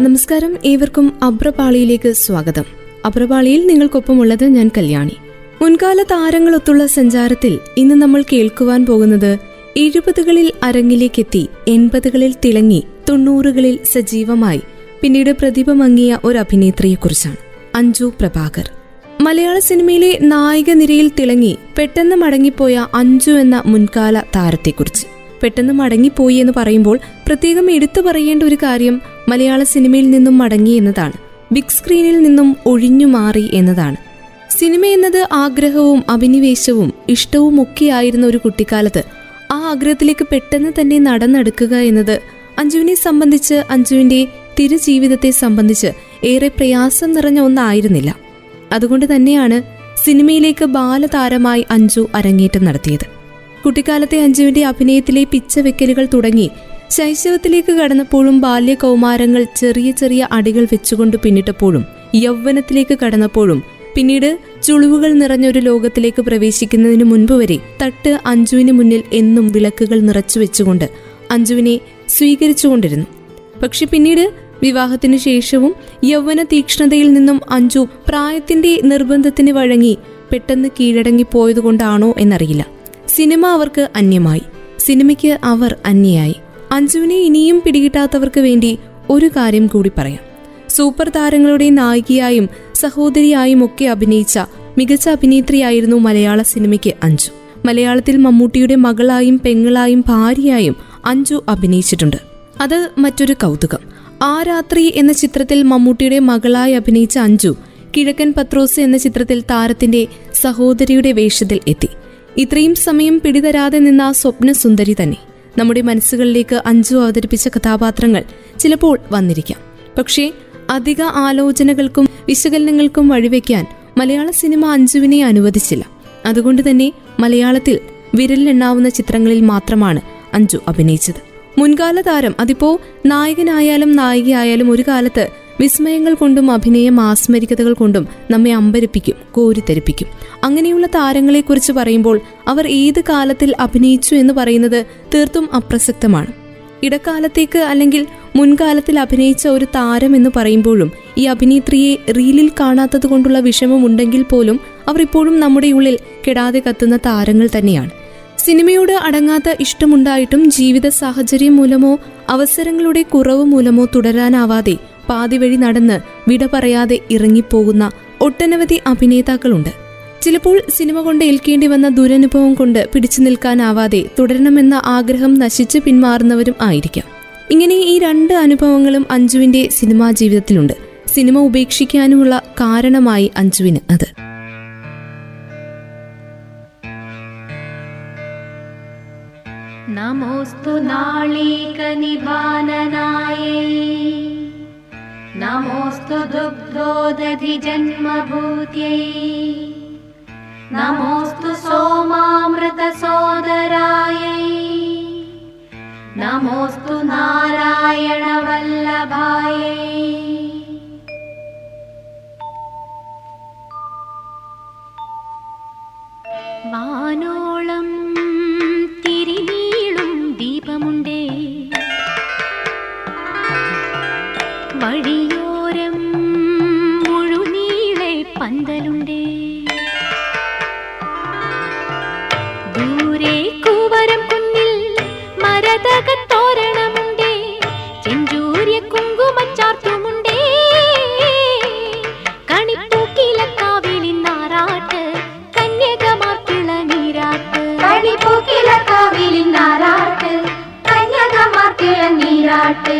നമസ്കാരം. ഏവർക്കും അബ്രപാളിയിലേക്ക് സ്വാഗതം. അബ്രപാളിയിൽ നിങ്ങൾക്കൊപ്പമുള്ളത് ഞാൻ കല്യാണി. മുൻകാല താരങ്ങളൊത്തുള്ള സഞ്ചാരത്തിൽ ഇന്ന് നമ്മൾ കേൾക്കുവാൻ പോകുന്നത് എഴുപതുകളിൽ അരങ്ങിലേക്കെത്തി എൺപതുകളിൽ തിളങ്ങി തൊണ്ണൂറുകളിൽ സജീവമായി പിന്നീട് പ്രതിഭ മങ്ങിയ ഒരു അഭിനേത്രിയെക്കുറിച്ചാണ്. അഞ്ജു പ്രഭാകർ. മലയാള സിനിമയിലെ നായിക നിരയിൽ തിളങ്ങി പെട്ടെന്ന് മടങ്ങിപ്പോയ അഞ്ജു എന്ന മുൻകാല താരത്തെക്കുറിച്ച്. പെട്ടെന്ന് മടങ്ങിപ്പോയി എന്ന് പറയുമ്പോൾ പ്രത്യേകം എടുത്തു പറയേണ്ട ഒരു കാര്യം മലയാള സിനിമയിൽ നിന്നും മടങ്ങി എന്നതാണ്. ബിഗ് സ്ക്രീനിൽ നിന്നും ഒഴിഞ്ഞു മാറി എന്നതാണ്. സിനിമ എന്നത് ആഗ്രഹവും അഭിനിവേശവും ഇഷ്ടവും ഒക്കെയായിരുന്ന ഒരു കുട്ടിക്കാലത്ത് ആ ആഗ്രഹത്തിലേക്ക് പെട്ടെന്ന് തന്നെ നടന്നെടുക്കുക എന്നത് അഞ്ജുവിനെ സംബന്ധിച്ച് അഞ്ജുവിന്റെ തിരുജീവിതത്തെ സംബന്ധിച്ച് ഏറെ പ്രയാസം നിറഞ്ഞ ഒന്നായിരുന്നില്ല. അതുകൊണ്ട് തന്നെയാണ് സിനിമയിലേക്ക് ബാലതാരമായി അഞ്ജു അരങ്ങേറ്റം നടത്തിയത്. കുട്ടിക്കാലത്തെ അഞ്ജുവിന്റെ അഭിനയത്തിലെ പിച്ചവെക്കലുകൾ തുടങ്ങി ശൈശവത്തിലേക്ക് കടന്നപ്പോഴും ബാല്യ കൗമാരങ്ങൾ ചെറിയ ചെറിയ അടികൾ വെച്ചുകൊണ്ട് പിന്നിട്ടപ്പോഴും യൗവനത്തിലേക്ക് കടന്നപ്പോഴും പിന്നീട് ചുളിവുകൾ നിറഞ്ഞൊരു ലോകത്തിലേക്ക് പ്രവേശിക്കുന്നതിന് മുൻപ് വരെ തട്ട് അഞ്ജുവിന് മുന്നിൽ എന്നും വിളക്കുകൾ നിറച്ചു വെച്ചുകൊണ്ട് അഞ്ജുവിനെ സ്വീകരിച്ചുകൊണ്ടിരുന്നു. പക്ഷെ പിന്നീട് വിവാഹത്തിനു ശേഷവും യൗവന തീക്ഷ്ണതയിൽ നിന്നും അഞ്ജു പ്രായത്തിന്റെ നിർബന്ധത്തിന് വഴങ്ങി പെട്ടെന്ന് കീഴടങ്ങിപ്പോയതുകൊണ്ടാണോ എന്നറിയില്ല. സിനിമ അവർക്ക് അന്യമായി. സിനിമയ്ക്ക് അവർ അന്യയായി. അഞ്ജുവിനെ ഇനിയും പിടികിട്ടാത്തവർക്ക് വേണ്ടി ഒരു കാര്യം കൂടി പറയാം. സൂപ്പർ താരങ്ങളുടെ നായികയായും സഹോദരിയായും ഒക്കെ അഭിനയിച്ച മികച്ച അഭിനേത്രിയായിരുന്നു മലയാള സിനിമയ്ക്ക് അഞ്ജു. മലയാളത്തിൽ മമ്മൂട്ടിയുടെ മകളായും പെങ്ങളായും ഭാര്യയായും അഞ്ജു അഭിനയിച്ചിട്ടുണ്ട്. അത് മറ്റൊരു കൗതുകം. ആ രാത്രി എന്ന ചിത്രത്തിൽ മമ്മൂട്ടിയുടെ മകളായി അഭിനയിച്ച അഞ്ജു കിഴക്കൻ പത്രോസ് എന്ന ചിത്രത്തിൽ താരത്തിന്റെ സഹോദരിയുടെ വേഷത്തിൽ എത്തി. ഇത്രയും സമയം പിടിതരാതെ നിന്ന ആ സ്വപ്ന സുന്ദരി തന്നെ. നമ്മുടെ മനസ്സുകളിലേക്ക് അഞ്ചു അവതരിപ്പിച്ച കഥാപാത്രങ്ങൾ ചിലപ്പോൾ വന്നിരിക്കാം. പക്ഷേ അധിക ആലോചനകൾക്കും വിശകലനങ്ങൾക്കും വഴിവെക്കാൻ മലയാള സിനിമ അഞ്ജുവിനെ അനുവദിച്ചില്ല. അതുകൊണ്ട് തന്നെ മലയാളത്തിൽ വിരലിലെണ്ണാവുന്ന ചിത്രങ്ങളിൽ മാത്രമാണ് അഞ്ജു അഭിനയിച്ചത്. മുൻകാല താരം അതിപ്പോ നായകനായാലും നായികയായാലും ഒരു കാലത്ത് വിസ്മയങ്ങൾ കൊണ്ടും അഭിനയം ആസ്മരികതകൾ കൊണ്ടും നമ്മെ അമ്പരിപ്പിക്കും കോരിത്തരിപ്പിക്കും അങ്ങനെയുള്ള താരങ്ങളെക്കുറിച്ച് പറയുമ്പോൾ അവർ ഏത് കാലത്തിൽ അഭിനയിച്ചു എന്ന് പറയുന്നത് തീർത്തും അപ്രസക്തമാണ്. ഇടക്കാലത്തേക്ക് അല്ലെങ്കിൽ മുൻകാലത്തിൽ അഭിനയിച്ച ഒരു താരം എന്ന് പറയുമ്പോഴും ഈ അഭിനേത്രിയെ റീലിൽ കാണാത്തത് കൊണ്ടുള്ള വിഷമമുണ്ടെങ്കിൽ പോലും അവർ ഇപ്പോഴും നമ്മുടെ ഉള്ളിൽ കെടാതെ കത്തുന്ന താരങ്ങൾ തന്നെയാണ്. സിനിമയോട് അടങ്ങാത്ത ഇഷ്ടമുണ്ടായിട്ടും ജീവിത സാഹചര്യം മൂലമോ അവസരങ്ങളുടെ കുറവ് മൂലമോ തുടരാനാവാതെ പാതിവഴി നടന്ന് വിട പറയാതെ ഇറങ്ങിപ്പോകുന്ന ഒട്ടനവധി അഭിനേതാക്കളുണ്ട്. ചിലപ്പോൾ സിനിമ കൊണ്ട് ഏൽക്കേണ്ടി വന്ന ദുരനുഭവം കൊണ്ട് പിടിച്ചു നിൽക്കാനാവാതെ തുടരണമെന്ന ആഗ്രഹം നശിച്ച് പിന്മാറുന്നവരും ആയിരിക്കാം. ഇങ്ങനെ ഈ രണ്ട് അനുഭവങ്ങളും അഞ്ജുവിന്റെ സിനിമാ ജീവിതത്തിലുണ്ട്. സിനിമ ഉപേക്ഷിക്കാനുമുള്ള കാരണമായി അഞ്ജുവിന് അത്. നമോസ്തു നാളീകനിഭാനനായേ नमोऽस्तु दुग्धोदधिजन्मभूत्यै नमोऽस्तु सोमामृतसोदरायै। नमोऽस्तु नारायणवल्लभायै കുങ്കുമച്ചാർത്തുമുണ്ടേ കണിപ്പൂക്കിലക്കാവിലിൻ നാറാട്ട് കന്യകമാർക്കുള്ള നീരാട്ട്. കണിപ്പൂക്കിലക്കാവിലിൻ നാരാട്ട് കന്യകമാർക്കിള നീരാട്ട്.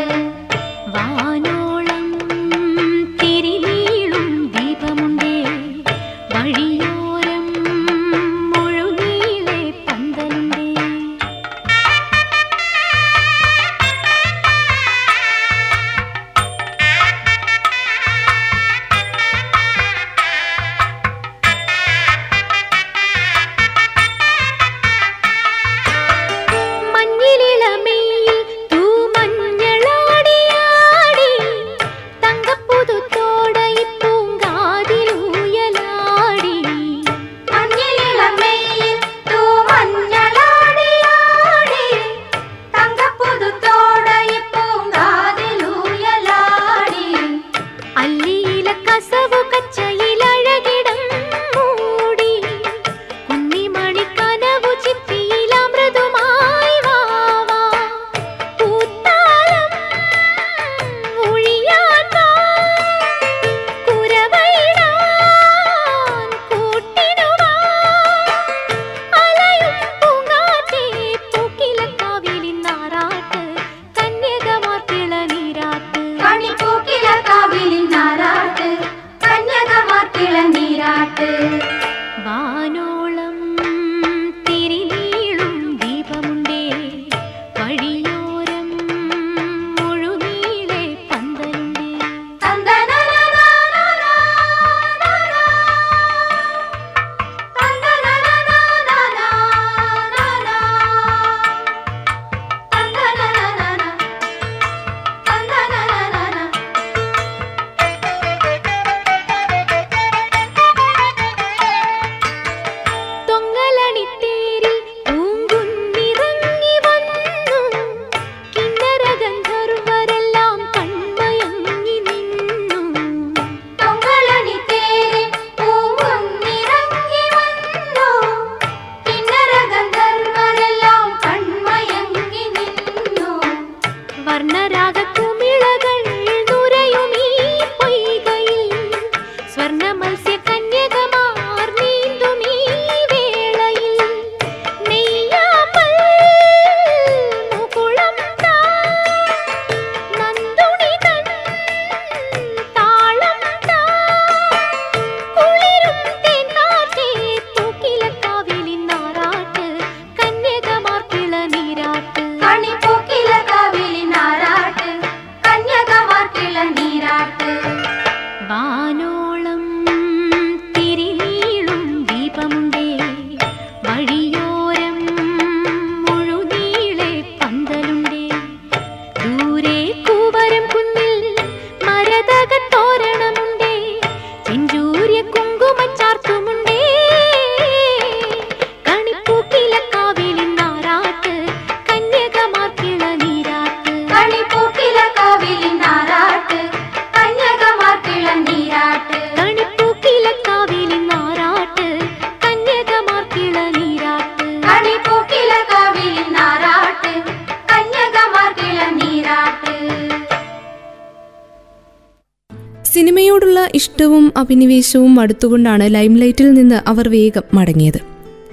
അഭിനിവേശവും അടുത്തുകൊണ്ടാണ് ലൈംലൈറ്റിൽ നിന്ന് അവർ വേഗം മടങ്ങിയത്.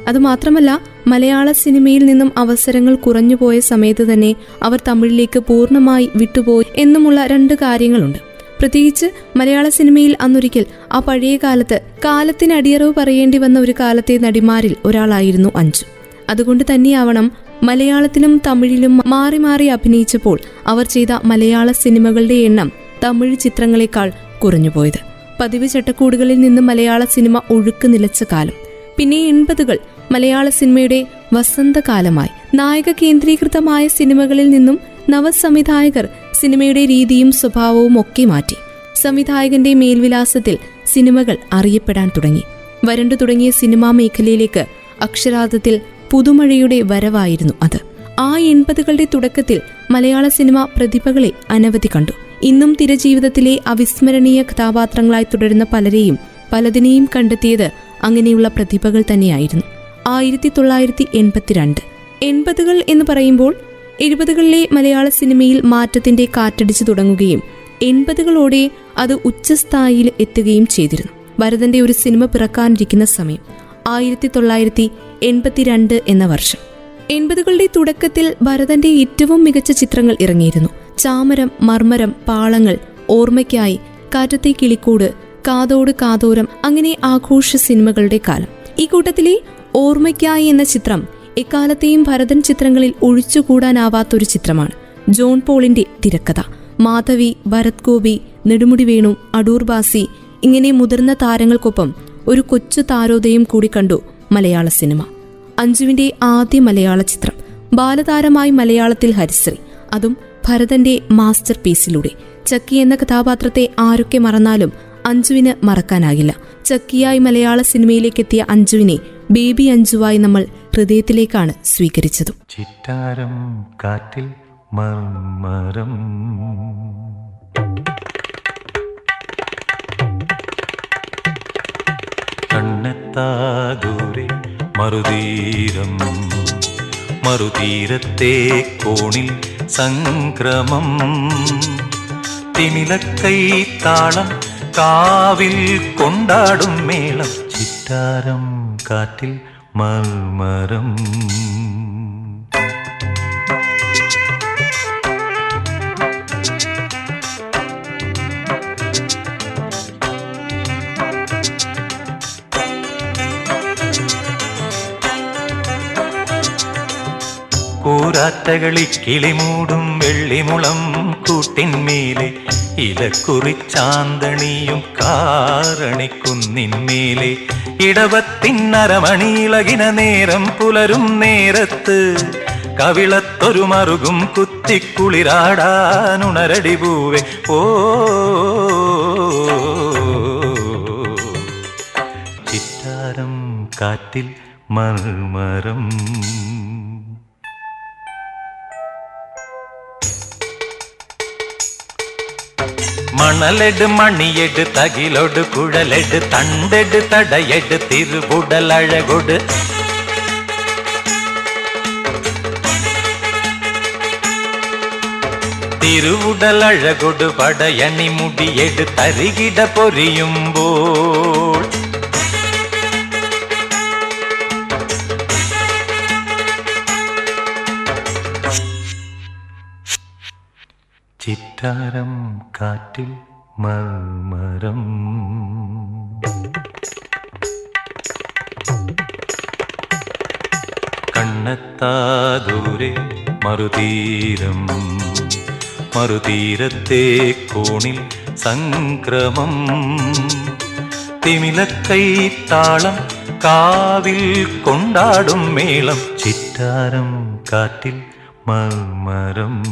അതുമാത്രമല്ല മലയാള സിനിമയിൽ നിന്നും അവസരങ്ങൾ കുറഞ്ഞുപോയ സമയത്ത് തന്നെ അവർ തമിഴിലേക്ക് പൂർണമായി വിട്ടുപോയി എന്നുമുള്ള രണ്ട് കാര്യങ്ങളുണ്ട്. പ്രത്യേകിച്ച് മലയാള സിനിമയിൽ അന്നൊരിക്കൽ ആ പഴയ കാലത്ത് കാലത്തിനടിയറവ് പറയേണ്ടി വന്ന ഒരു കാലത്തെ നടിമാരിൽ ഒരാളായിരുന്നു അഞ്ചു അതുകൊണ്ട് തന്നെയാവണം മലയാളത്തിലും തമിഴിലും മാറി മാറി അഭിനയിച്ചപ്പോൾ അവർ ചെയ്ത മലയാള സിനിമകളുടെ എണ്ണം തമിഴ് ചിത്രങ്ങളെക്കാൾ കുറഞ്ഞുപോയത്. പതിവ് ചട്ടക്കൂടുകളിൽ നിന്ന് മലയാള സിനിമ ഒഴുക്ക് നിലച്ച കാലം. പിന്നെ എൺപതുകൾ മലയാള സിനിമയുടെ വസന്തകാലമായി. നായക കേന്ദ്രീകൃതമായ സിനിമകളിൽ നിന്നും നവസംവിധായകർ സിനിമയുടെ രീതിയും സ്വഭാവവും ഒക്കെ മാറ്റി. സംവിധായകന്റെ മേൽവിലാസത്തിൽ സിനിമകൾ അറിയപ്പെടാൻ തുടങ്ങി. വരണ്ടു തുടങ്ങിയ സിനിമാ മേഖലയിലേക്ക് അക്ഷരാർത്ഥത്തിൽ പുതുമഴയുടെ വരവായിരുന്നു അത്. ആ എൺപതുകളുടെ തുടക്കത്തിൽ മലയാള സിനിമ പ്രതിഭകളെ അനവധി കണ്ടു. ഇന്നും തിരജീവിതത്തിലെ അവിസ്മരണീയ കഥാപാത്രങ്ങളായി തുടരുന്ന പലരെയും പലതിനെയും കണ്ടെത്തിയത് അങ്ങനെയുള്ള പ്രതിഭകൾ തന്നെയായിരുന്നു. ആയിരത്തി തൊള്ളായിരത്തി എൺപത്തിരണ്ട്. എൺപതുകൾ എന്ന് പറയുമ്പോൾ എഴുപതുകളിലെ മലയാള സിനിമയിൽ മാറ്റത്തിന്റെ കാറ്റടിച്ചു തുടങ്ങുകയും എൺപതുകളോടെ അത് ഉച്ചസ്ഥായിയിൽ എത്തുകയും ചെയ്തിരുന്നു. ഭരതന്റെ ഒരു സിനിമ പിറക്കാനിരിക്കുന്ന സമയം ആയിരത്തി തൊള്ളായിരത്തി എൺപത്തിരണ്ട് എന്ന വർഷം. എൺപതുകളുടെ തുടക്കത്തിൽ ഭരതന്റെ ഏറ്റവും മികച്ച ചിത്രങ്ങൾ ഇറങ്ങിയിരുന്നു. ചാമരം മർമരം പാളങ്ങൾ ഓർമ്മയ്ക്കായി കാറ്റത്തെ കിളിക്കൂട് കാതോട് കാതോരം അങ്ങനെ ആഘോഷ സിനിമകളുടെ കാലം. ഈ കൂട്ടത്തിലെ ഓർമ്മയ്ക്കായി എന്ന ചിത്രം എക്കാലത്തെയും ഭരതൻ ചിത്രങ്ങളിൽ ഒഴിച്ചുകൂടാനാവാത്തൊരു ചിത്രമാണ്. ജോൺ പോളിന്റെ തിരക്കഥ. മാധവി ഭരത് ഗോപി നെടുമുടി വേണു അടൂർ ബാസി ഇങ്ങനെ മുതിർന്ന താരങ്ങൾക്കൊപ്പം ഒരു കൊച്ചു താരോദയം കൂടി കണ്ടു മലയാള സിനിമ. അഞ്ജുവിന്റെ ആദ്യ മലയാള ചിത്രം. ബാലതാരമായി മലയാളത്തിൽ ഹരിശ്രീ. അതും ഭരതന്റെ മാസ്റ്റർ പീസിലൂടെ ചക്കി എന്ന കഥാപാത്രത്തെ ആരൊക്കെ മറന്നാലും അഞ്ജുവിന് മറക്കാനാകില്ല. ചക്കിയായി മലയാള സിനിമയിലേക്കെത്തിയ അഞ്ജുവിനെ ബേബി അഞ്ജുവായി നമ്മൾ ഹൃദയത്തിലേക്കാണ് സ്വീകരിച്ചത്. ചിറ്റാരം കാറ്റിൽ മറുതീരം. മറുതീരത്തെ കോണിൽ സംക്രമം തിമിലക്കൈ താളം കാവിൽ കൊണ്ടാടും മേളം ചിറ്റാരം കാറ്റിൽ മർമരം കൂരാറ്റകളി കിളിമൂടും വെള്ളിമുളം കൂട്ടിന്മേലെ ഇലക്കുറിച്ചാന്തണിയും കാരണിക്കുന്നിന്മേലെ ഇടവത്തിന്നരമണിയിളകിന നേരം പുലരും നേരത്ത് കവിളത്തൊരു മറുകും കുത്തിക്കുളിരാടാനുണരടി പൂവെ. ഓ. ചിത്താരം കാറ്റിൽ മർമരം மணலெடு மணியெடு தகிலொடு குழலெடு தண்டெடு தடையெடு திருவுடல் அழகொடு. திருவுடல் அழகொடு படையணி முடியெடு தருகிட பொரியும் ചിറ്റാരം കാറ്റിൽ മർമരം. കണ്ണെത്താദൂരെ മറുതീരം. മറുതീരത്തെ കോണിൽ സംക്രമം. തിമിലക്കൈ താളം കാവിൽ കൊണ്ടാടും മേളം. ചിറ്റാരം കാറ്റിൽ മർമരം.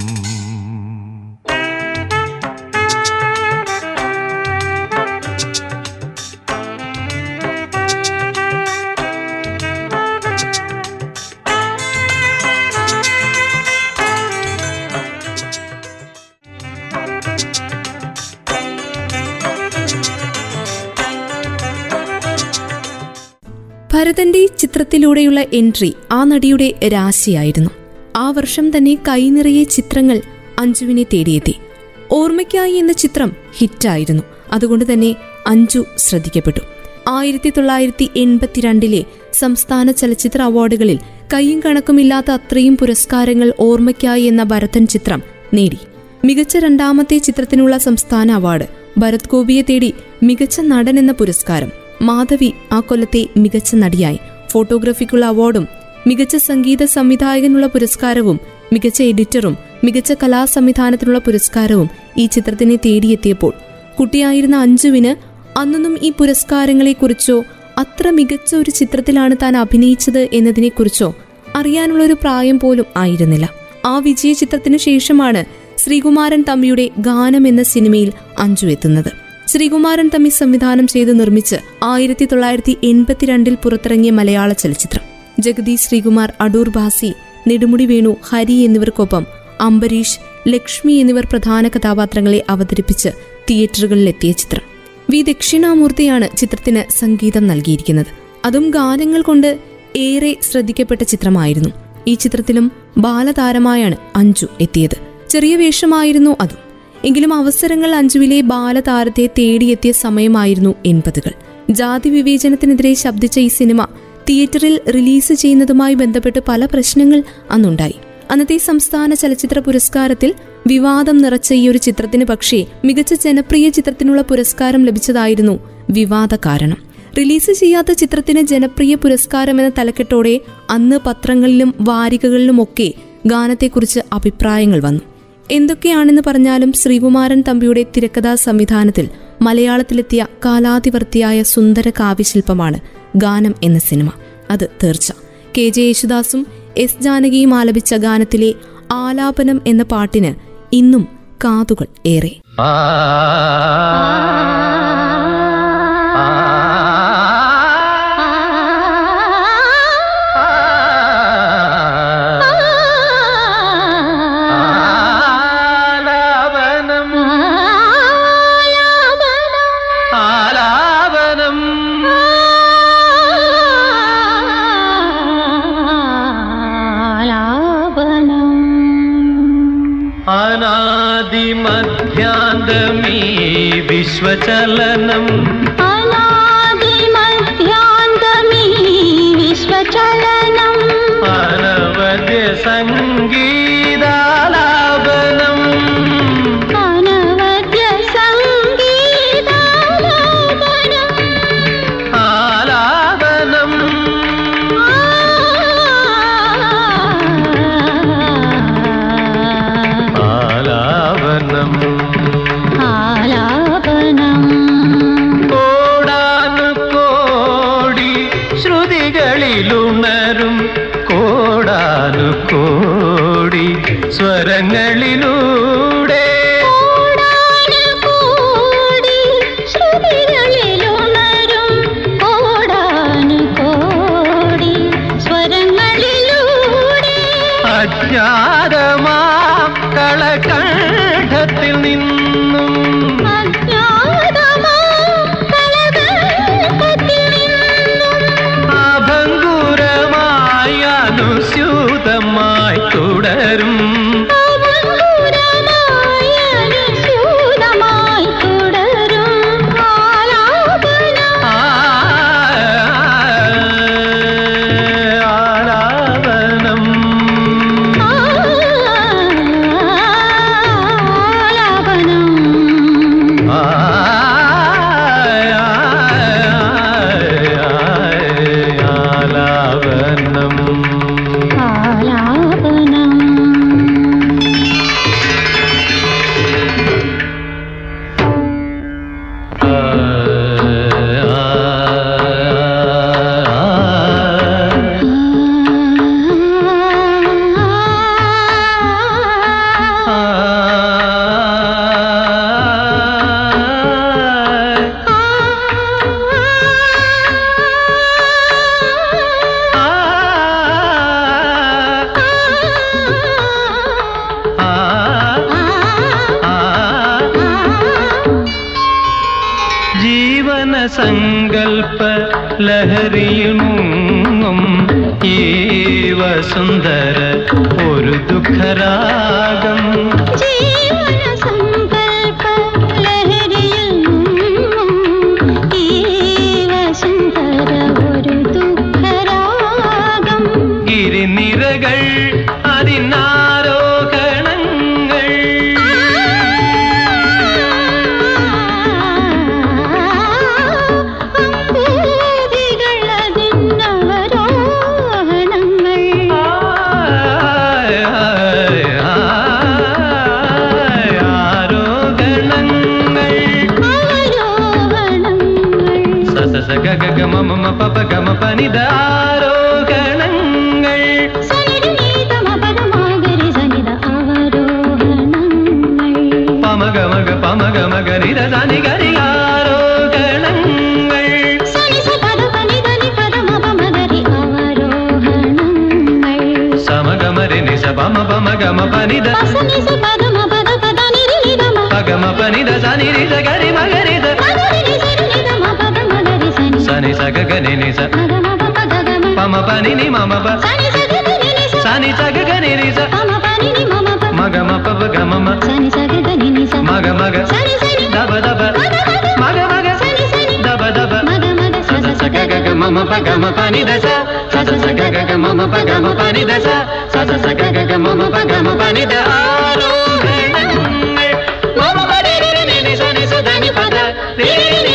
ഭരതന്റെ ചിത്രത്തിലൂടെയുള്ള എൻട്രി ആ നടിയുടെ രാശിയായിരുന്നു. ആ വർഷം തന്നെ കൈനിറയെ ചിത്രങ്ങൾ അഞ്ജുവിനെ തേടിയെത്തി. ഓർമ്മയ്ക്കായി എന്ന ചിത്രം ഹിറ്റായിരുന്നു. അതുകൊണ്ട് തന്നെ അഞ്ജു ശ്രദ്ധിക്കപ്പെട്ടു. ആയിരത്തി തൊള്ളായിരത്തി എൺപത്തിരണ്ടിലെ സംസ്ഥാന ചലച്ചിത്ര അവാർഡുകളിൽ കൈയും കണക്കുമില്ലാത്ത അത്രയും പുരസ്കാരങ്ങൾ ഓർമ്മയ്ക്കായി എന്ന ഭരതൻ ചിത്രം നേടി. മികച്ച രണ്ടാമത്തെ ചിത്രത്തിനുള്ള സംസ്ഥാന അവാർഡ് ഭരത് ഗോപിയെ തേടി മികച്ച നടൻ എന്ന പുരസ്കാരം മാധവി ആ കൊല്ലത്തെ മികച്ച നടിയായി. ഫോട്ടോഗ്രാഫിക്കുള്ള അവാർഡും മികച്ച സംഗീത സംവിധായകനുള്ള പുരസ്കാരവും മികച്ച എഡിറ്ററും മികച്ച കലാസംവിധാനത്തിനുള്ള പുരസ്കാരവും ഈ ചിത്രത്തിനെ തേടിയെത്തിയപ്പോൾ കുട്ടിയായിരുന്ന അഞ്ജുവിന് അന്നൊന്നും ഈ പുരസ്കാരങ്ങളെക്കുറിച്ചോ അത്ര മികച്ച ഒരു ചിത്രത്തിലാണ് താൻ അഭിനയിച്ചത് എന്നതിനെക്കുറിച്ചോ അറിയാനുള്ള ഒരു പ്രായം പോലും ആയിരുന്നില്ല. ആ വിജയ ചിത്രത്തിനു ശേഷമാണ് ശ്രീകുമാരൻ തമ്മിയുടെ ഗാനം എന്ന സിനിമയിൽ അഞ്ജു എത്തുന്നത്. ശ്രീകുമാരൻ തമ്മി സംവിധാനം ചെയ്ത് നിർമ്മിച്ച് ആയിരത്തി തൊള്ളായിരത്തി എൺപത്തിരണ്ടിൽ പുറത്തിറങ്ങിയ മലയാള ചലച്ചിത്രം. ജഗദീഷ് ശ്രീകുമാർ അടൂർ ഭാസി നെടുമുടി വേണു ഹരി എന്നിവർക്കൊപ്പം അംബരീഷ് ലക്ഷ്മി എന്നിവർ പ്രധാന കഥാപാത്രങ്ങളെ അവതരിപ്പിച്ച് തിയേറ്ററുകളിലെത്തിയ ചിത്രം. വി. ദക്ഷിണാമൂർത്തിയാണ് ചിത്രത്തിന് സംഗീതം നൽകിയിരിക്കുന്നത്. അതും ഗാനങ്ങൾ കൊണ്ട് ഏറെ ശ്രദ്ധിക്കപ്പെട്ട ചിത്രമായിരുന്നു. ഈ ചിത്രത്തിലും ബാലതാരമായാണ് അഞ്ജു എത്തിയത്. ചെറിയ വേഷമായിരുന്നു അതും. എങ്കിലും അവസരങ്ങൾ അഞ്ജുവിലെ ബാലതാരത്തെ തേടിയെത്തിയ സമയമായിരുന്നു എൺപതുകൾ. ജാതി വിവേചനത്തിനെതിരെ ശബ്ദിച്ച ഈ സിനിമ തിയേറ്ററിൽ റിലീസ് ചെയ്യുന്നതുമായി ബന്ധപ്പെട്ട് പല പ്രശ്നങ്ങൾ അന്നുണ്ടായി. അന്നത്തെ സംസ്ഥാന ചലച്ചിത്ര പുരസ്കാരത്തിൽ വിവാദം നിറച്ച ഈ ഒരു ചിത്രത്തിന് പക്ഷേ മികച്ച ജനപ്രിയ ചിത്രത്തിനുള്ള പുരസ്കാരം ലഭിച്ചതായിരുന്നു വിവാദ കാരണം. റിലീസ് ചെയ്യാത്ത ചിത്രത്തിന് ജനപ്രിയ പുരസ്കാരം എന്ന തലക്കെട്ടോടെ അന്ന് പത്രങ്ങളിലും വാരികകളിലുമൊക്കെ ഗാനത്തെക്കുറിച്ച് അഭിപ്രായങ്ങൾ വന്നു. എന്തൊക്കെയാണെന്ന് പറഞ്ഞാലും ശ്രീകുമാരൻ തമ്പിയുടെ തിരക്കഥാ സംവിധാനത്തിൽ മലയാളത്തിലെത്തിയ കാലാതിവർത്തിയായ സുന്ദര കാവ്യശില്പമാണ് ഗാനം എന്ന സിനിമ. അത് തീർച്ച. കെ ജെ യേശുദാസും എസ് ജാനകിയും ആലപിച്ച ഗാനത്തിലെ ആലാപനം എന്ന പാട്ടിന് ഇന്നും കാതുകൾ ഏറെ. மம பப கம பனிதாரோகணங்கள் பமகமக பமகமக நிரதனி கரியாரோகணங்கள் సమగమరి నిజ బమ బమ గమ పనిద పగమ పనిద సని రిజ గరి Sa mama, sa ga ga mama pa ga mama pa mama pa ga mama pa ni da sa sa sa sa Mama ga mama pa mama pa ni da sa mama mama pa da sa sa sa mama mama pa da sa sa sa mama mama pa da sa mama mama da sa mama pa ga mama pa ni da mama mama da sa mama mama da sa mama pa ga mama pa ni da mama mama da sa mama mama da sa mama mama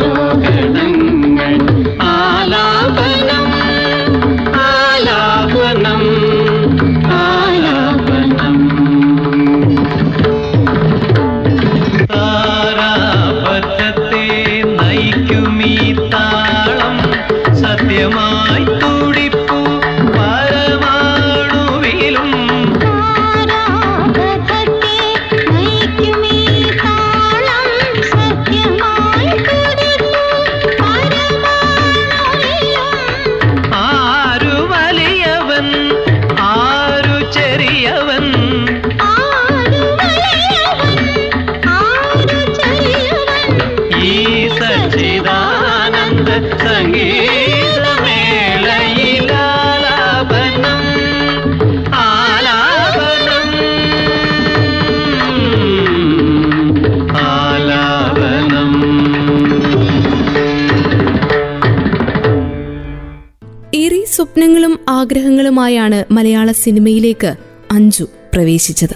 ആഗ്രഹങ്ങളുമായാണ് മലയാള സിനിമയിലേക്ക് അഞ്ജു പ്രവേശിച്ചത്.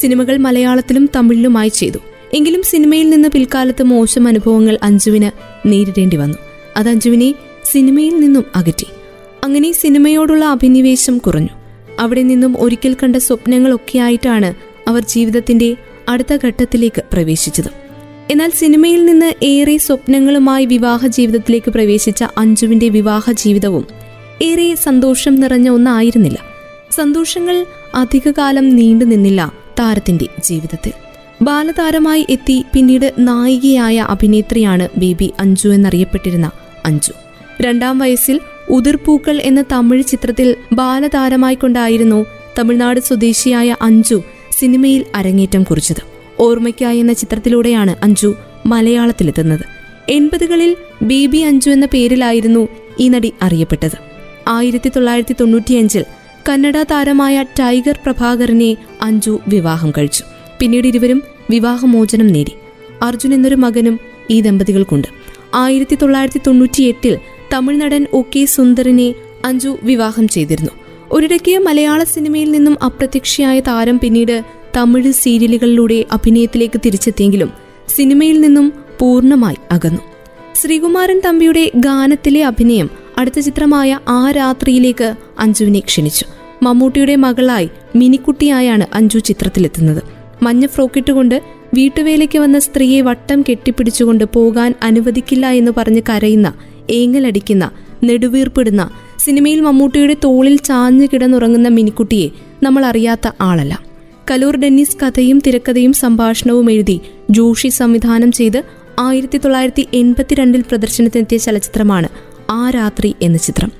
സിനിമകൾ മലയാളത്തിലും തമിഴിലുമായി ചെയ്തു. എങ്കിലും സിനിമയിൽ നിന്ന് പിൽക്കാലത്ത് മോശം അനുഭവങ്ങൾ അഞ്ജുവിന് നേരിടേണ്ടി വന്നു. അത് അഞ്ജുവിനെ സിനിമയിൽ നിന്നും അകറ്റി. അങ്ങനെ സിനിമയോടുള്ള അഭിനിവേശം കുറഞ്ഞു. അവിടെ നിന്നും ഒരിക്കൽ കണ്ട സ്വപ്നങ്ങളൊക്കെയായിട്ടാണ് അവർ ജീവിതത്തിന്റെ അടുത്ത ഘട്ടത്തിലേക്ക് പ്രവേശിച്ചത്. എന്നാൽ സിനിമയിൽ നിന്ന് ഏറെ സ്വപ്നങ്ങളുമായി വിവാഹ ജീവിതത്തിലേക്ക് പ്രവേശിച്ച അഞ്ജുവിന്റെ വിവാഹ ജീവിതവും ഏറെ സന്തോഷം നിറഞ്ഞ ഒന്നായിരുന്നില്ല. സന്തോഷങ്ങൾ അധികകാലം നീണ്ടു നിന്നില്ല താരത്തിന്റെ ജീവിതത്തിൽ. ബാലതാരമായി എത്തി പിന്നീട് നായികയായ അഭിനേത്രിയാണ് ബേബി അഞ്ജു എന്നറിയപ്പെട്ടിരുന്ന അഞ്ജു. രണ്ടാം വയസ്സിൽ ഉതിർപ്പൂക്കൾ എന്ന തമിഴ് ചിത്രത്തിൽ ബാലതാരമായി കൊണ്ടായിരുന്നു തമിഴ്നാട് സ്വദേശിയായ അഞ്ജു സിനിമയിൽ അരങ്ങേറ്റം കുറിച്ചത്. ഓർമ്മയ്ക്കായി എന്ന ചിത്രത്തിലൂടെയാണ് അഞ്ജു മലയാളത്തിലെത്തുന്നത്. എൺപതുകളിൽ ബേബി അഞ്ജു എന്ന പേരിലായിരുന്നു ഈ നടി അറിയപ്പെട്ടത്. ആയിരത്തി തൊള്ളായിരത്തി തൊണ്ണൂറ്റിയഞ്ചിൽ കന്നഡ താരമായ ടൈഗർ പ്രഭാകറിനെ അഞ്ജു വിവാഹം കഴിച്ചു. പിന്നീട് ഇരുവരും വിവാഹമോചനം നേടി. അർജുൻ എന്നൊരു മകനും ഈ ദമ്പതികൾക്കുണ്ട്. ആയിരത്തി തൊള്ളായിരത്തി തൊണ്ണൂറ്റിയെട്ടിൽ തമിഴ് നടൻ ഒ കെ സുന്ദറിനെ അഞ്ജു വിവാഹം ചെയ്തിരുന്നു. ഒരിടയ്ക്ക് മലയാള സിനിമയിൽ നിന്നും അപ്രത്യക്ഷയായ താരം പിന്നീട് തമിഴ് സീരിയലുകളിലൂടെ അഭിനയത്തിലേക്ക് തിരിച്ചെത്തിയെങ്കിലും സിനിമയിൽ നിന്നും പൂർണമായി അകന്നു. ശ്രീകുമാരൻ തമ്പിയുടെ ഗാനത്തിലെ അഭിനയം അടുത്ത ചിത്രമായ ആ രാത്രിയിലേക്ക് അഞ്ജുവിനെ ക്ഷണിച്ചു. മമ്മൂട്ടിയുടെ മകളായി മിനിക്കുട്ടിയായാണ് അഞ്ജു ചിത്രത്തിലെത്തുന്നത്. മഞ്ഞ ഫ്രോക്കിട്ടുകൊണ്ട് വീട്ടുവേലയ്ക്ക് വന്ന സ്ത്രീയെ വട്ടം കെട്ടിപ്പിടിച്ചുകൊണ്ട് പോകാൻ അനുവദിക്കില്ല എന്ന് പറഞ്ഞ് കരയുന്ന ഏങ്ങലടിക്കുന്ന നെടുവീർപ്പിടുന്ന സിനിമയിൽ മമ്മൂട്ടിയുടെ തോളിൽ ചാഞ്ഞു കിടന്നുറങ്ങുന്ന മിനിക്കുട്ടിയെ നമ്മൾ അറിയാത്ത ആളല്ല. കലൂർ ഡെന്നിസ് കഥയും തിരക്കഥയും സംഭാഷണവും എഴുതി ജോഷി സംവിധാനം ചെയ്ത് ആയിരത്തി തൊള്ളായിരത്തി എൺപത്തിരണ്ടിൽ പ്രദർശനത്തിനെത്തിയ ചലച്ചിത്രമാണ് ആ രാത്രി എന്ന ചിത്രം.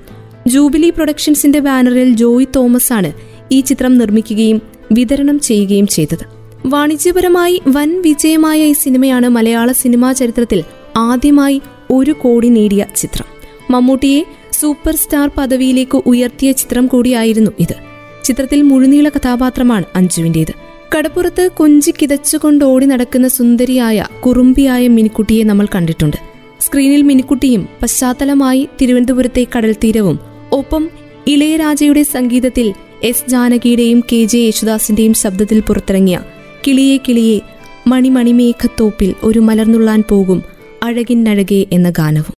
ജൂബിലി പ്രൊഡക്ഷൻസിന്റെ ബാനറിൽ ജോയി തോമസ് ആണ് ഈ ചിത്രം നിർമ്മിക്കുകയും വിതരണം ചെയ്യുകയും ചെയ്തത്. വാണിജ്യപരമായി വൻ വിജയമായ ഈ സിനിമയാണ് മലയാള സിനിമാ ചരിത്രത്തിൽ ആദ്യമായി ഒരു കോടി നേടിയ ചിത്രം. മമ്മൂട്ടിയെ സൂപ്പർ സ്റ്റാർ പദവിയിലേക്ക് ഉയർത്തിയ ചിത്രം കൂടിയായിരുന്നു ഇത്. ചിത്രത്തിൽ മുഴുനീള കഥാപാത്രമാണ് അഞ്ജുവിന്റേത് കടപ്പുറത്ത് കൊഞ്ചി കിതച്ചുകൊണ്ട് ഓടി നടക്കുന്ന സുന്ദരിയായ കുറുമ്പിയായ മിനിക്കുട്ടിയെ നമ്മൾ കണ്ടിട്ടുണ്ട്. സ്ക്രീനിൽ മിനിക്കുട്ടിയും പശ്ചാത്തലമായി തിരുവനന്തപുരത്തെ കടൽ തീരവും. ഒപ്പം ഇളയരാജയുടെ സംഗീതത്തിൽ എസ് ജാനകിയുടെയും കെ ജെ യേശുദാസിന്റെയും ശബ്ദത്തിൽ പുറത്തിറങ്ങിയ കിളിയെ കിളിയെ മണിമണിമേഘത്തോപ്പിൽ ഒരു മലർന്നുള്ളാൻ പോകും അഴകിൻ അഴകിന്നഴകെ എന്ന ഗാനവും.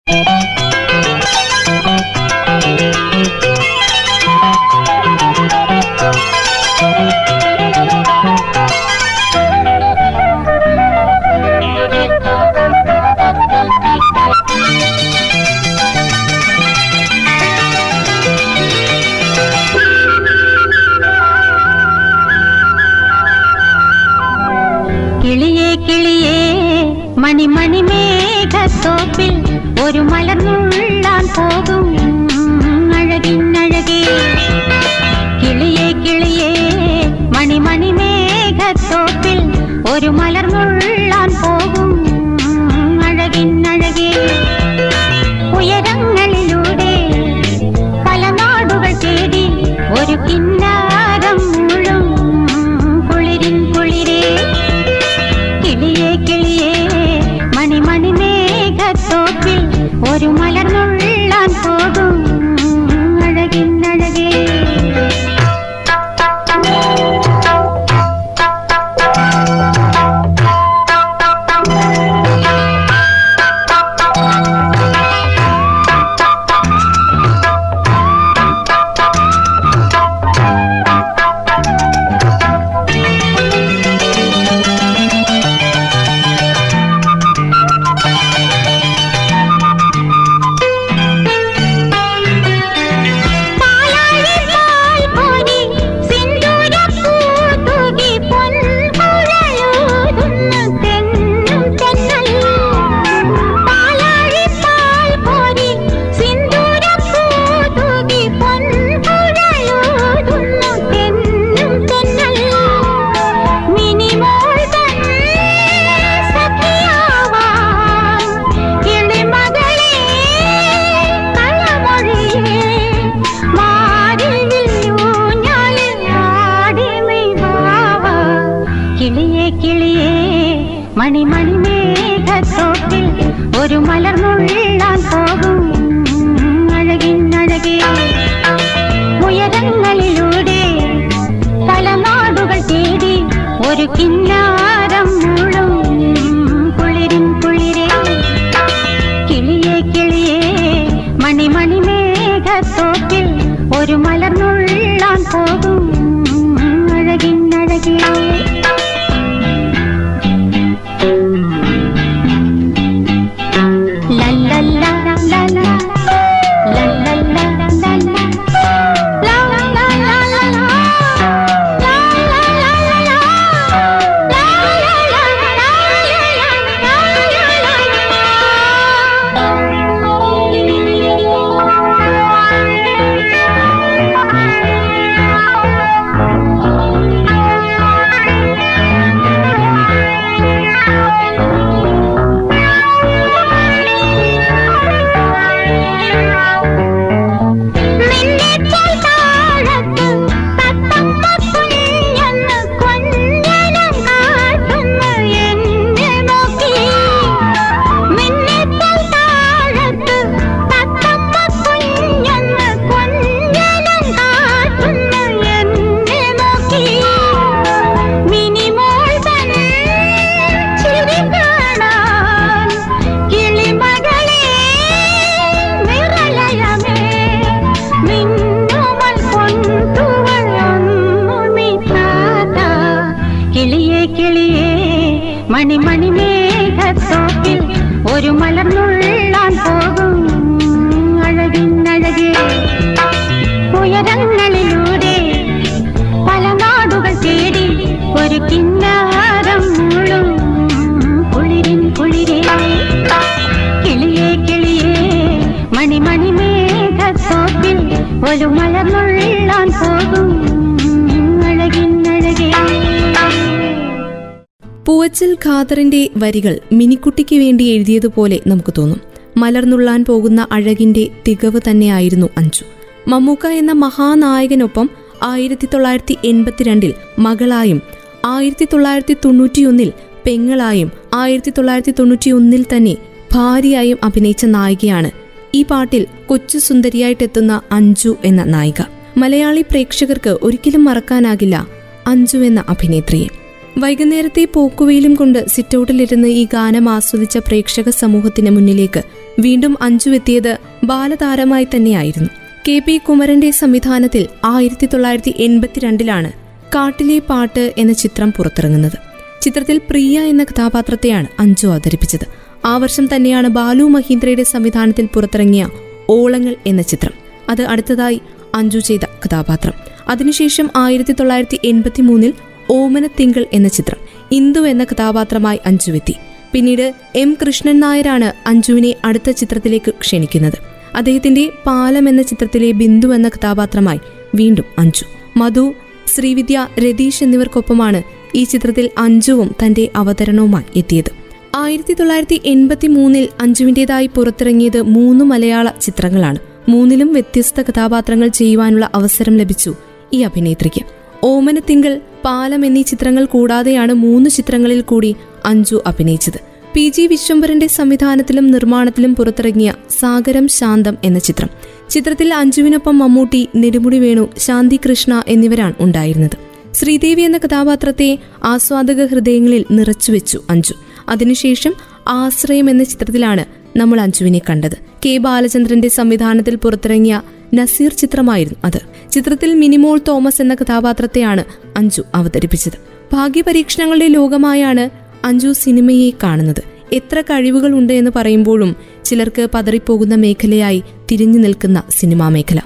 ഖാദറിന്റെ വരികൾ മിനിക്കുട്ടിക്ക് വേണ്ടി എഴുതിയതുപോലെ നമുക്ക് തോന്നും. മലർന്നുള്ളാൻ പോകുന്ന അഴകിന്റെ തികവ് തന്നെയായിരുന്നു അഞ്ചു. മമ്മൂക്ക എന്ന മഹാനായകനൊപ്പം ആയിരത്തി തൊള്ളായിരത്തി എൺപത്തിരണ്ടിൽ മകളായും ആയിരത്തി തൊള്ളായിരത്തി തൊണ്ണൂറ്റിയൊന്നിൽ പെങ്ങളായും ആയിരത്തി തൊള്ളായിരത്തി തൊണ്ണൂറ്റിയൊന്നിൽ തന്നെ ഭാര്യയായും അഭിനയിച്ച നായികയാണ് ഈ പാട്ടിൽ കൊച്ചു സുന്ദരിയായിട്ടെത്തുന്ന അഞ്ജു എന്ന നായിക. മലയാളി പ്രേക്ഷകർക്ക് ഒരിക്കലും മറക്കാനാകില്ല അഞ്ജു എന്ന അഭിനേത്രിയെ. വൈകുന്നേരത്തെ പോക്കുവെയിലും കൊണ്ട് സിറ്റൗട്ടിലിരുന്ന് ഈ ഗാനം ആസ്വദിച്ച പ്രേക്ഷക സമൂഹത്തിന് മുന്നിലേക്ക് വീണ്ടും അഞ്ചുവെത്തിയത് ബാലതാരമായി തന്നെയായിരുന്നു. കെ പി കുമരന്റെ സംവിധാനത്തിൽ ആയിരത്തി തൊള്ളായിരത്തി എൺപത്തിരണ്ടിലാണ് കാട്ടിലെ പാട്ട് എന്ന ചിത്രം പുറത്തിറങ്ങുന്നത്. ചിത്രത്തിൽ പ്രിയ എന്ന കഥാപാത്രത്തെയാണ് അഞ്ചു അവതരിപ്പിച്ചത്. ആ വർഷം തന്നെയാണ് ബാലു മഹീന്ദ്രയുടെ സംവിധാനത്തിൽ പുറത്തിറങ്ങിയ ഓളങ്ങൾ എന്ന ചിത്രം. അത് അടുത്തതായി അഞ്ചു ചെയ്ത കഥാപാത്രം. അതിനുശേഷം ആയിരത്തി തൊള്ളായിരത്തി എൺപത്തി മൂന്നിൽ ഓമനത്തിങ്കൾ എന്ന ചിത്രം ഇന്ദു എന്ന കഥാപാത്രമായി അഞ്ജു എത്തി പിന്നീട് എം കൃഷ്ണൻ നായരാണ് അഞ്ജുവിനെ അടുത്ത ചിത്രത്തിലേക്ക് ക്ഷണിക്കുന്നത്. അദ്ദേഹത്തിന്റെ പാലം എന്ന ചിത്രത്തിലെ ബിന്ദു എന്ന കഥാപാത്രമായി വീണ്ടും അഞ്ജു മധു ശ്രീവിദ്യ രതീഷ് എന്നിവർക്കൊപ്പമാണ് ഈ ചിത്രത്തിൽ അഞ്ജുവും തന്റെ അവതരണവുമായി എത്തിയത്. ആയിരത്തി തൊള്ളായിരത്തി എൺപത്തി മൂന്നിൽ അഞ്ജുവിന്റെതായി പുറത്തിറങ്ങിയത് മൂന്ന് മലയാള ചിത്രങ്ങളാണ്. മൂന്നിലും വ്യത്യസ്ത കഥാപാത്രങ്ങൾ ചെയ്യുവാനുള്ള അവസരം ലഭിച്ചു ഈ അഭിനേത്രിക്ക്. ഓമനത്തിങ്കൾ പാലം എന്നീ ചിത്രങ്ങൾ കൂടാതെയാണ് മൂന്ന് ചിത്രങ്ങളിൽ കൂടി അഞ്ജു അഭിനയിച്ചത്. പി ജി വിശ്വംഭരന്റെ സംവിധാനത്തിലും നിർമ്മാണത്തിലും പുറത്തിറങ്ങിയ സാഗരം ശാന്തം എന്ന ചിത്രം. ചിത്രത്തിൽ അഞ്ജുവിനൊപ്പം മമ്മൂട്ടി നെടുമുടി വേണു ശാന്തി കൃഷ്ണ എന്നിവരാണ് ഉണ്ടായിരുന്നത്. ശ്രീദേവി എന്ന കഥാപാത്രത്തെ ആസ്വാദക ഹൃദയങ്ങളിൽ നിറച്ചുവെച്ചു അഞ്ജു. അതിനുശേഷം ആശ്രയം എന്ന ചിത്രത്തിലാണ് നമ്മൾ അഞ്ജുവിനെ കണ്ടത്. കെ ബാലചന്ദ്രന്റെ സംവിധാനത്തിൽ പുറത്തിറങ്ങിയ നസീർ ചിത്രമായിരുന്നു അത്. ചിത്രത്തിൽ മിനിമോൾ തോമസ് എന്ന കഥാപാത്രത്തെയാണ് അഞ്ജു അവതരിപ്പിച്ചത്. ഭാഗ്യപരീക്ഷണങ്ങളുടെ ലോകമായാണ് അഞ്ജു സിനിമയെ കാണുന്നത്. എത്ര കഴിവുകൾ ഉണ്ട് എന്ന് പറയുമ്പോഴും ചിലർക്ക് പതറിപ്പോകുന്ന മേഖലയായി തിരിഞ്ഞു നിൽക്കുന്ന സിനിമാ മേഖല.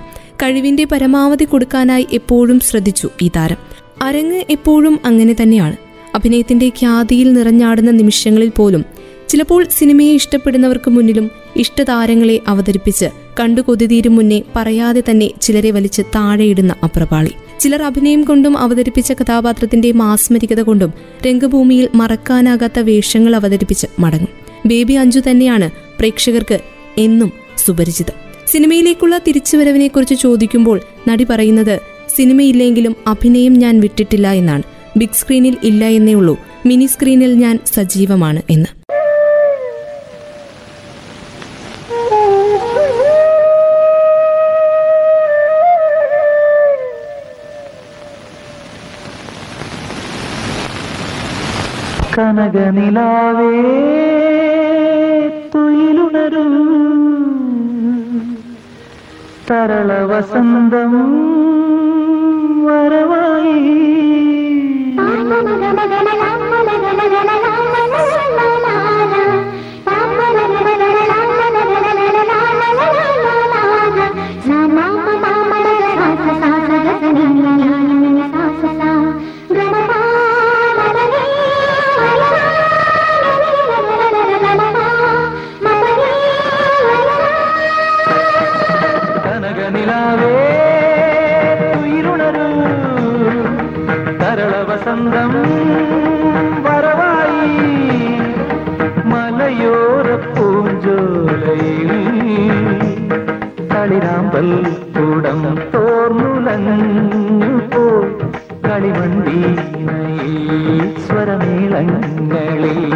കഴിവിന്റെ പരമാവധി കൊടുക്കാനായി എപ്പോഴും ശ്രദ്ധിച്ചു ഈ താരം. അരങ്ങ് എപ്പോഴും അങ്ങനെ തന്നെയാണ്. അഭിനയത്തിന്റെ ഖ്യാതിയിൽ നിറഞ്ഞാടുന്ന നിമിഷങ്ങളിൽ പോലും ചിലപ്പോൾ സിനിമയെ ഇഷ്ടപ്പെടുന്നവർക്ക് മുന്നിലും ഇഷ്ടതാരങ്ങളെ അവതരിപ്പിച്ച് കണ്ടു കൊതിതീരും മുന്നേ പറയാതെ തന്നെ ചിലരെ വലിച്ച് താഴെയിടുന്ന അപ്രപാളി. ചിലർ അഭിനയം കൊണ്ടും അവതരിപ്പിച്ച കഥാപാത്രത്തിന്റെ മാസ്മരികത കൊണ്ടും രംഗഭൂമിയിൽ മറക്കാനാകാത്ത വേഷങ്ങൾ അവതരിപ്പിച്ച് മടങ്ങും. ബേബി അഞ്ജു തന്നെയാണ് പ്രേക്ഷകർക്ക് എന്നും സുപരിചിതം. സിനിമയിലേക്കുള്ള തിരിച്ചുവരവിനെക്കുറിച്ച് ചോദിക്കുമ്പോൾ നടി പറയുന്നത് സിനിമയില്ലെങ്കിലും അഭിനയം ഞാൻ വിട്ടിട്ടില്ല എന്നാണ്. ബിഗ് സ്ക്രീനിൽ ഇല്ല എന്നേ ഉള്ളൂ. മിനി സ്ക്രീനിൽ ഞാൻ സജീവമാണ് എന്ന്. കനകനിലാവേ തുയിലുണരൂ തരള വസന്തം വരവായി കനകനിലാവേ കളിരാമ്പൽ കൂടം തോർന്നുലഞ്ഞു പോയി. കളിവണ്ടീനയിൽ സ്വരമേളങ്ങളിൽ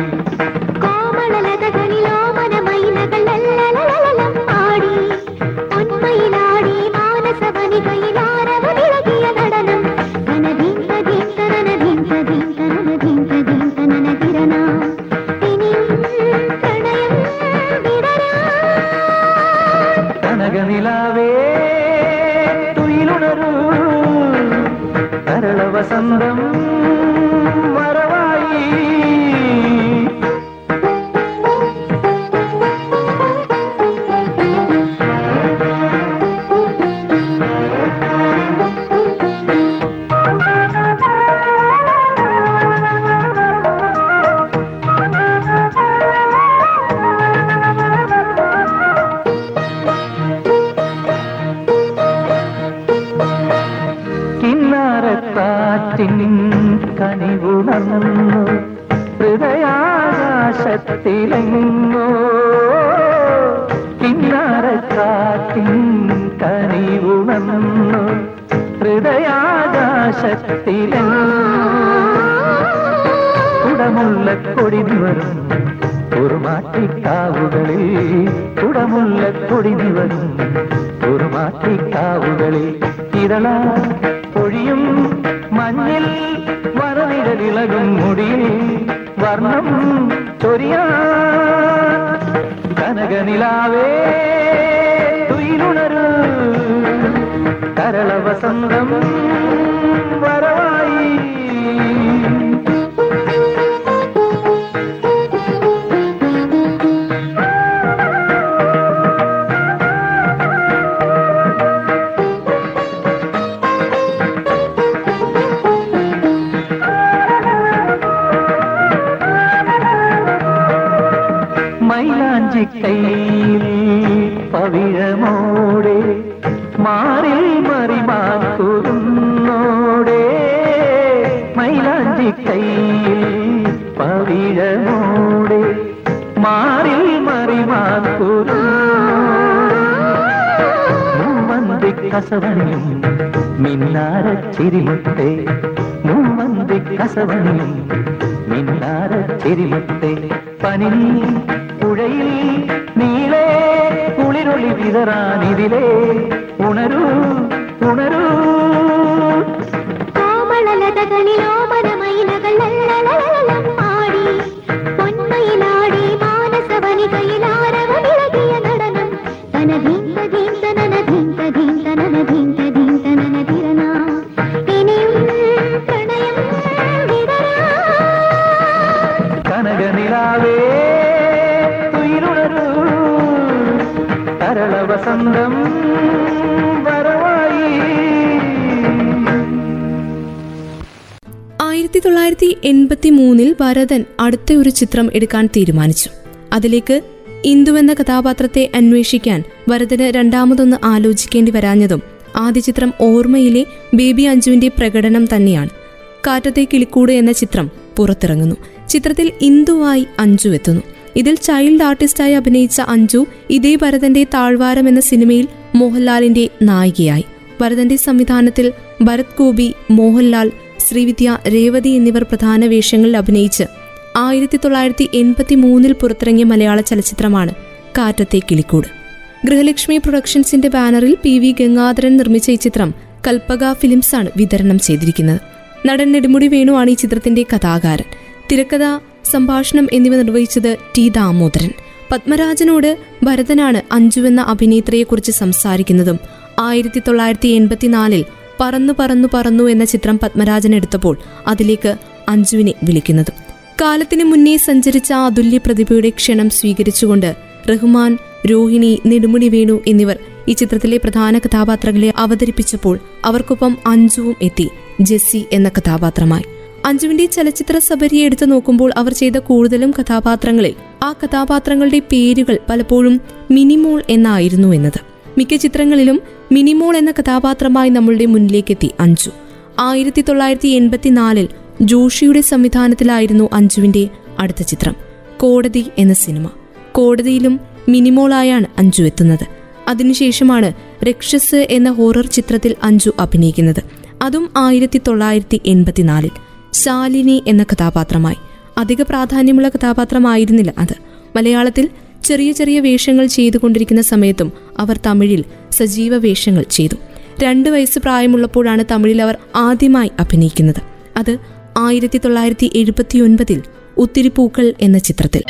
సరళ ചിരിമുത്തേ മൂവന്തി കസവണി. മിന്നാര ചിരിമുത്തേ പനി പുഴയിൽ നീളേ കുളിരൊളി വിതറാനിതിലേ. ഉണരൂ ഉണരൂ. കോമളലതകളിലോ മനമൈനകൾ പാടി പൊന്മയിലാടി മാനസവനികയിലാരവമിളകിയ തൊള്ളായിരത്തി എൺപത്തി മൂന്നിൽ ഭരതൻ അടുത്ത ഒരു ചിത്രം എടുക്കാൻ തീരുമാനിച്ചു. അതിലേക്ക് ഇന്ദു എന്ന കഥാപാത്രത്തെ അന്വേഷിക്കാൻ ഭരതന് രണ്ടാമതൊന്ന് ആലോചിക്കേണ്ടി വരാഞ്ഞതും ആദ്യ ചിത്രം ഓർമ്മയിലെ ബേബി അഞ്ജുവിന്റെ പ്രകടനം തന്നെയാണ്. കാറ്റത്തെ കിളിക്കൂട് എന്ന ചിത്രം പുറത്തിറങ്ങുന്നു. ചിത്രത്തിൽ ഇന്ദുവായി അഞ്ജു എത്തുന്നു. ഇതിൽ ചൈൽഡ് ആർട്ടിസ്റ്റായി അഭിനയിച്ച അഞ്ജു ഇതേ ഭരതന്റെ താഴ്വാരം എന്ന സിനിമയിൽ മോഹൻലാലിന്റെ നായികയായി. ഭരതന്റെ സംവിധാനത്തിൽ ഭരത് ഗോപി മോഹൻലാൽ ശ്രീവിദ്യ രേവതി എന്നിവർ പ്രധാന വേഷങ്ങളിൽ അഭിനയിച്ച് ആയിരത്തി തൊള്ളായിരത്തി എൺപത്തി മൂന്നിൽ പുറത്തിറങ്ങിയ മലയാള ചലച്ചിത്രമാണ് കാറ്റത്തെ കിളിക്കൂട്. ഗൃഹലക്ഷ്മി പ്രൊഡക്ഷൻസിന്റെ ബാനറിൽ പി വി ഗംഗാധരൻ നിർമ്മിച്ച ഈ ചിത്രം കൽപ്പക ഫിലിംസാണ് വിതരണം ചെയ്തിരിക്കുന്നത്. നടൻ നെടുമുടി വേണുവാണ് ഈ ചിത്രത്തിന്റെ കഥാകാരൻ. തിരക്കഥ സംഭാഷണം എന്നിവ നിർവഹിച്ചത് ടി ദാമോദരൻ. പത്മരാജനോട് ഭരതനാണ് അഞ്ജുവെന്ന അഭിനേത്രിയെക്കുറിച്ച് സംസാരിക്കുന്നതും ആയിരത്തി തൊള്ളായിരത്തി എൺപത്തിനാലിൽ പറന്നു പറന്നു പറന്നു എന്ന ചിത്രം പത്മരാജൻ എടുത്തപ്പോൾ അതിലേക്ക് അഞ്ജുവിനെ വിളിക്കുന്നത്. കാലത്തിന് മുന്നേ സഞ്ചരിച്ച അതുല്യ പ്രതിഭയുടെ ക്ഷണം സ്വീകരിച്ചുകൊണ്ട് റഹ്മാൻ രോഹിണി നെടുമുടി വേണു എന്നിവർ ഈ ചിത്രത്തിലെ പ്രധാന കഥാപാത്രങ്ങളെ അവതരിപ്പിച്ചപ്പോൾ അവർക്കൊപ്പം അഞ്ജുവും എത്തി ജെസ്സി എന്ന കഥാപാത്രമായി. അഞ്ജുവിന്റെ ചലച്ചിത്ര സബരിയെ എടുത്തു നോക്കുമ്പോൾ അവർ ചെയ്ത കൂടുതലും കഥാപാത്രങ്ങളിൽ ആ കഥാപാത്രങ്ങളുടെ പേരുകൾ പലപ്പോഴും മിനിമോൾ എന്നായിരുന്നു എന്നത്. മിക്ക ചിത്രങ്ങളിലും മിനിമോൾ എന്ന കഥാപാത്രമായി നമ്മളുടെ മുന്നിലേക്കെത്തി അഞ്ജു. ആയിരത്തി തൊള്ളായിരത്തി എൺപത്തിനാലിൽ ജോഷിയുടെ സംവിധാനത്തിലായിരുന്നു അഞ്ജുവിന്റെ അടുത്ത ചിത്രം കോടതി എന്ന സിനിമ. കോടതിയിലും മിനിമോളായാണ് അഞ്ജു എത്തുന്നത്. അതിനുശേഷമാണ് രക്ഷസ് എന്ന ഹൊറർ ചിത്രത്തിൽ അഞ്ജു അഭിനയിക്കുന്നത്. അതും ആയിരത്തി തൊള്ളായിരത്തി എൺപത്തിനാലിൽ ശാലിനി എന്ന കഥാപാത്രമായി. അധിക പ്രാധാന്യമുള്ള കഥാപാത്രമായിരുന്നില്ല അത്. മലയാളത്തിൽ ചെറിയ ചെറിയ വേഷങ്ങൾ ചെയ്തുകൊണ്ടിരിക്കുന്ന സമയത്തും അവർ തമിഴിൽ സജീവ വേഷങ്ങൾ ചെയ്തു. രണ്ട് വയസ്സ് പ്രായമുള്ളപ്പോഴാണ് തമിഴിൽ അവർ ആദ്യമായി അഭിനയിക്കുന്നത്. അത് ആയിരത്തി തൊള്ളായിരത്തി എഴുപത്തിയൊൻപതിൽ ഉത്തിരിപ്പൂക്കൾ എന്ന ചിത്രത്തിൽ.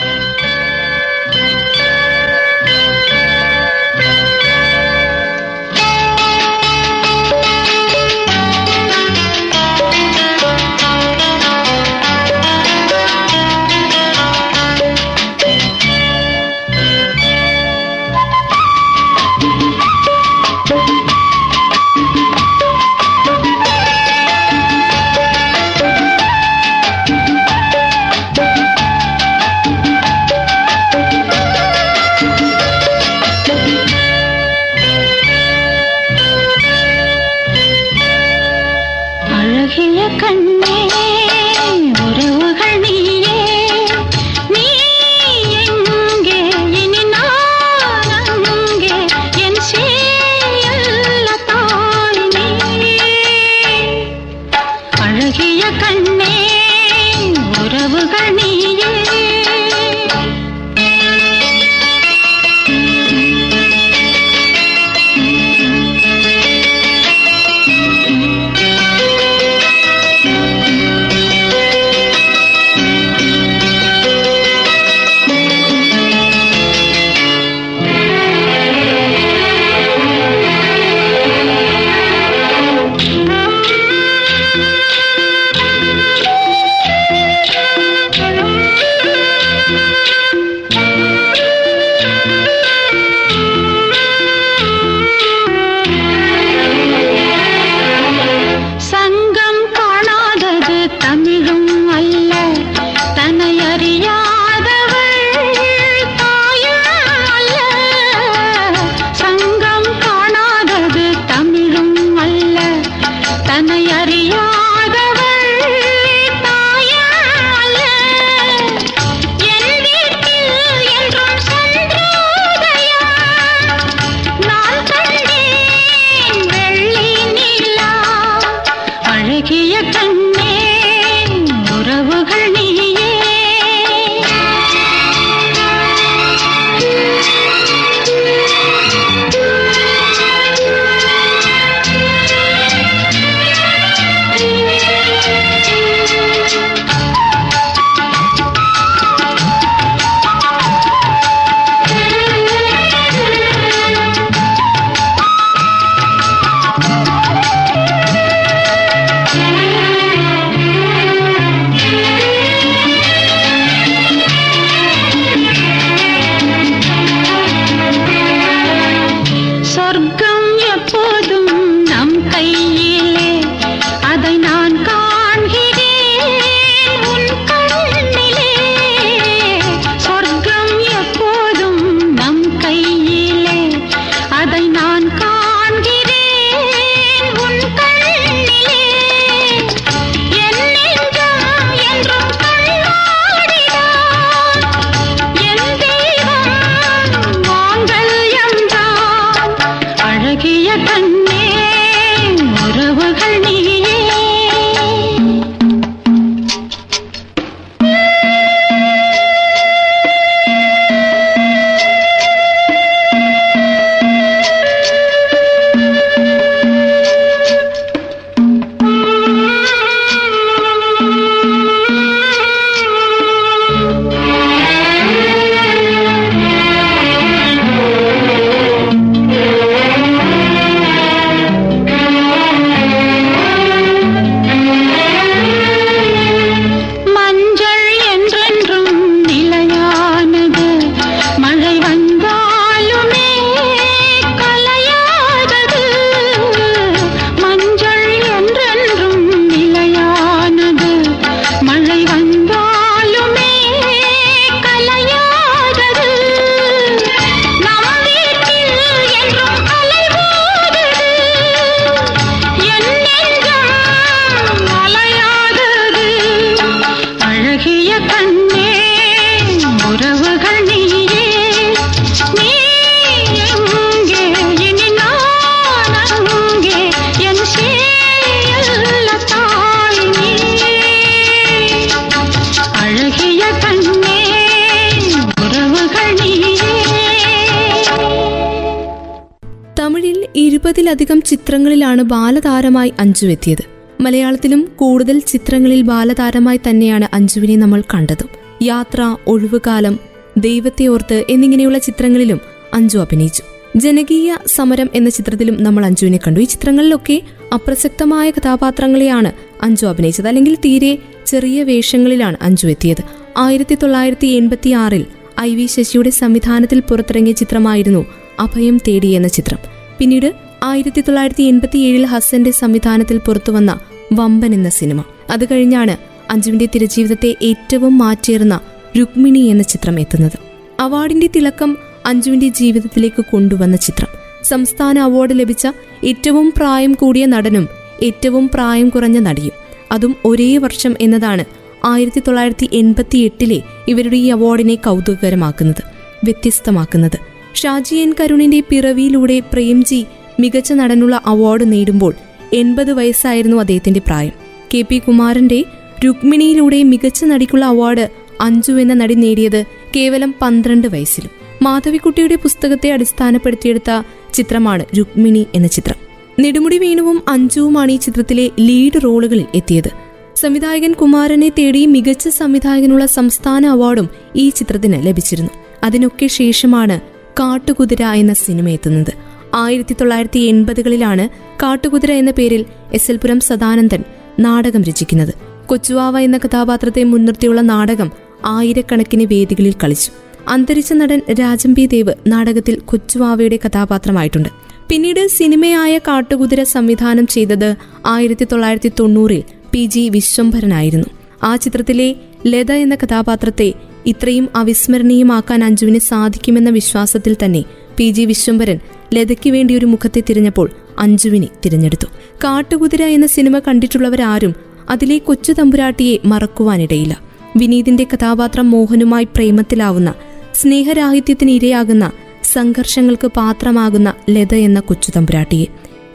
നൂറിലധികം ചിത്രങ്ങളിലാണ് ബാലതാരമായി അഞ്ജു എത്തിയത്. മലയാളത്തിലും കൂടുതൽ ചിത്രങ്ങളിൽ ബാലതാരമായി തന്നെയാണ് അഞ്ജുവിനെ നമ്മൾ കണ്ടതും. യാത്ര ഒഴിവുകാലം ദൈവത്തെ ഓർത്ത് എന്നിങ്ങനെയുള്ള ചിത്രങ്ങളിലും അഞ്ജു അഭിനയിച്ചു. ജനകീയ സമരം എന്ന ചിത്രത്തിലും നമ്മൾ അഞ്ജുവിനെ കണ്ടു. ഈ ചിത്രങ്ങളിലൊക്കെ അപ്രസക്തമായ കഥാപാത്രങ്ങളെയാണ് അഞ്ജു അഭിനയിച്ചത്. അല്ലെങ്കിൽ തീരെ ചെറിയ വേഷങ്ങളിലാണ് അഞ്ജു എത്തിയത്. ആയിരത്തി തൊള്ളായിരത്തി എൺപത്തി ആറിൽ ഐ വി ശശിയുടെ സംവിധാനത്തിൽ പുറത്തിറങ്ങിയ ചിത്രമായിരുന്നു അഭയം തേടി എന്ന ചിത്രം. പിന്നീട് ആയിരത്തി തൊള്ളായിരത്തി എൺപത്തിയേഴിൽ ഹസന്റെ സംവിധാനത്തിൽ പുറത്തുവന്ന വമ്പൻ എന്ന സിനിമ. അത് കഴിഞ്ഞാണ് അഞ്ജുവിന്റെ തിരജീവിതത്തെ ഏറ്റവും മാറ്റേറുന്ന രുക്മിണി എന്ന ചിത്രം എത്തുന്നത്. അവാർഡിന്റെ തിളക്കം അഞ്ജുവിന്റെ ജീവിതത്തിലേക്ക് കൊണ്ടുവന്ന ചിത്രം. സംസ്ഥാന അവാർഡ് ലഭിച്ച ഏറ്റവും പ്രായം കൂടിയ നടനും ഏറ്റവും പ്രായം കുറഞ്ഞ നടിയും. അതും ഒരേ വർഷം എന്നതാണ് ആയിരത്തി തൊള്ളായിരത്തി എൺപത്തി എട്ടിലെ ഇവരുടെ ഈ അവാർഡിനെ കൗതുകകരമാക്കുന്നത് വ്യത്യസ്തമാക്കുന്നത്. ഷാജി എൻ കരുണിന്റെ പിറവിയിലൂടെ പ്രേംജി മികച്ച നടനുള്ള അവാർഡ് നേടുമ്പോൾ എൺപത് വയസ്സായിരുന്നു അദ്ദേഹത്തിന്റെ പ്രായം. കെ പി കുമാരന്റെ രുക്മിണിയിലൂടെ മികച്ച നടിക്കുള്ള അവാർഡ് അഞ്ജു എന്ന നടി നേടിയത് കേവലം പന്ത്രണ്ട് വയസ്സിലും. മാധവിക്കുട്ടിയുടെ പുസ്തകത്തെ അടിസ്ഥാനപ്പെടുത്തിയെടുത്ത ചിത്രമാണ് രുക്മിണി എന്ന ചിത്രം. നെടുമുടി വേണുവും അഞ്ജുവുമാണ് ഈ ചിത്രത്തിലെ ലീഡ് റോളുകളിൽ എത്തിയത്. സംവിധായകൻ കുമാരനെ തേടി മികച്ച സംവിധായകനുള്ള സംസ്ഥാന അവാർഡും ഈ ചിത്രത്തിന് ലഭിച്ചിരുന്നു. അതിനൊക്കെ ശേഷമാണ് കാട്ടുകുതിര എന്ന സിനിമ എത്തുന്നത്. ആയിരത്തി തൊള്ളായിരത്തി എൺപതുകളിലാണ് കാട്ടുകുതിര എന്ന പേരിൽ എസ് എൽ പുരം സദാനന്ദൻ നാടകം രചിക്കുന്നത്. കൊച്ചുവാവ എന്ന കഥാപാത്രത്തെ മുൻനിർത്തിയുള്ള നാടകം ആയിരക്കണക്കിന് വേദികളിൽ കളിച്ചു. അന്തരിച്ച നടൻ രാജം പി ദേവ് നാടകത്തിൽ കൊച്ചുവാവയുടെ കഥാപാത്രമായിട്ടുണ്ട്. പിന്നീട് സിനിമയായ കാട്ടുകുതിര സംവിധാനം ചെയ്തത് ആയിരത്തി തൊള്ളായിരത്തി തൊണ്ണൂറിൽ പി ജി വിശ്വംഭരനായിരുന്നു. ആ ചിത്രത്തിലെ ലത എന്ന കഥാപാത്രത്തെ ഇത്രയും അവിസ്മരണീയമാക്കാൻ അഞ്ജുവിന് സാധിക്കുമെന്ന വിശ്വാസത്തിൽ തന്നെ പി ജി വിശ്വംഭരൻ ലതയ്ക്ക് വേണ്ടി ഒരു മുഖത്തെ തിരഞ്ഞപ്പോൾ അഞ്ജുവിനെ തിരഞ്ഞെടുത്തു. കാട്ടുകുതിര എന്ന സിനിമ കണ്ടിട്ടുള്ളവരാരും അതിലെ കൊച്ചു തമ്പുരാട്ടിയെ മറക്കുവാനിടയില്ല. വിനീതിന്റെ കഥാപാത്രം മോഹനുമായി പ്രേമത്തിലാവുന്ന സ്നേഹരാഹിത്യത്തിന് ഇരയാകുന്ന സംഘർഷങ്ങൾക്ക് പാത്രമാകുന്ന ലത എന്ന കൊച്ചു തമ്പുരാട്ടിയെ.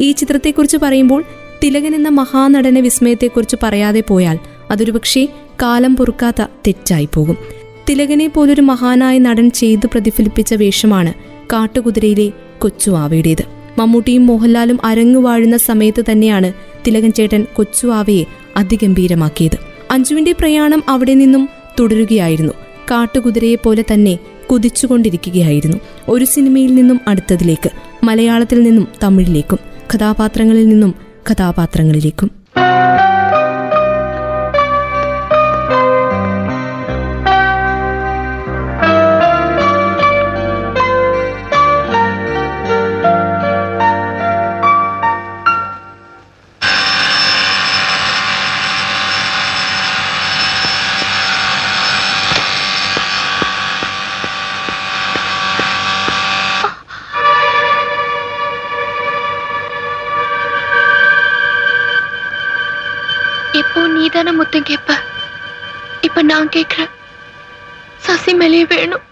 ഈ ചിത്രത്തെക്കുറിച്ച് പറയുമ്പോൾ തിലകൻ എന്ന മഹാനടനെ വിസ്മയത്തെക്കുറിച്ച് പറയാതെ പോയാൽ അതൊരു പക്ഷേ കാലം പൊറുക്കാത്ത തെറ്റായി പോകും. തിലകനെ പോലൊരു മഹാനായ നടൻ ചെയ്തു പ്രതിഫലിപ്പിച്ച വേഷമാണ് കാട്ടുകുതിരയിലെ കൊച്ചു ആവയുടേത് മമ്മൂട്ടിയും മോഹൻലാലും അരങ്ങു വാഴുന്ന സമയത്ത് തന്നെയാണ് തിലകൻ ചേട്ടൻ കൊച്ചു ആവയെ അതിഗംഭീരമാക്കിയത്. അഞ്ജുവിന്റെ പ്രയാണം അവിടെ നിന്നും തുടരുകയായിരുന്നു. കാട്ടുകുതിരയെ പോലെ തന്നെ കുതിച്ചുകൊണ്ടിരിക്കുകയായിരുന്നു. ഒരു സിനിമയിൽ നിന്നും അടുത്തതിലേക്ക് മലയാളത്തിൽ നിന്നും തമിഴിലേക്കും കഥാപാത്രങ്ങളിൽ നിന്നും കഥാപാത്രങ്ങളിലേക്കും. தானே முத்தம் கேட்ப? இப்ப நான் கேக்குறேன் சசி மேலேயே வேணும்.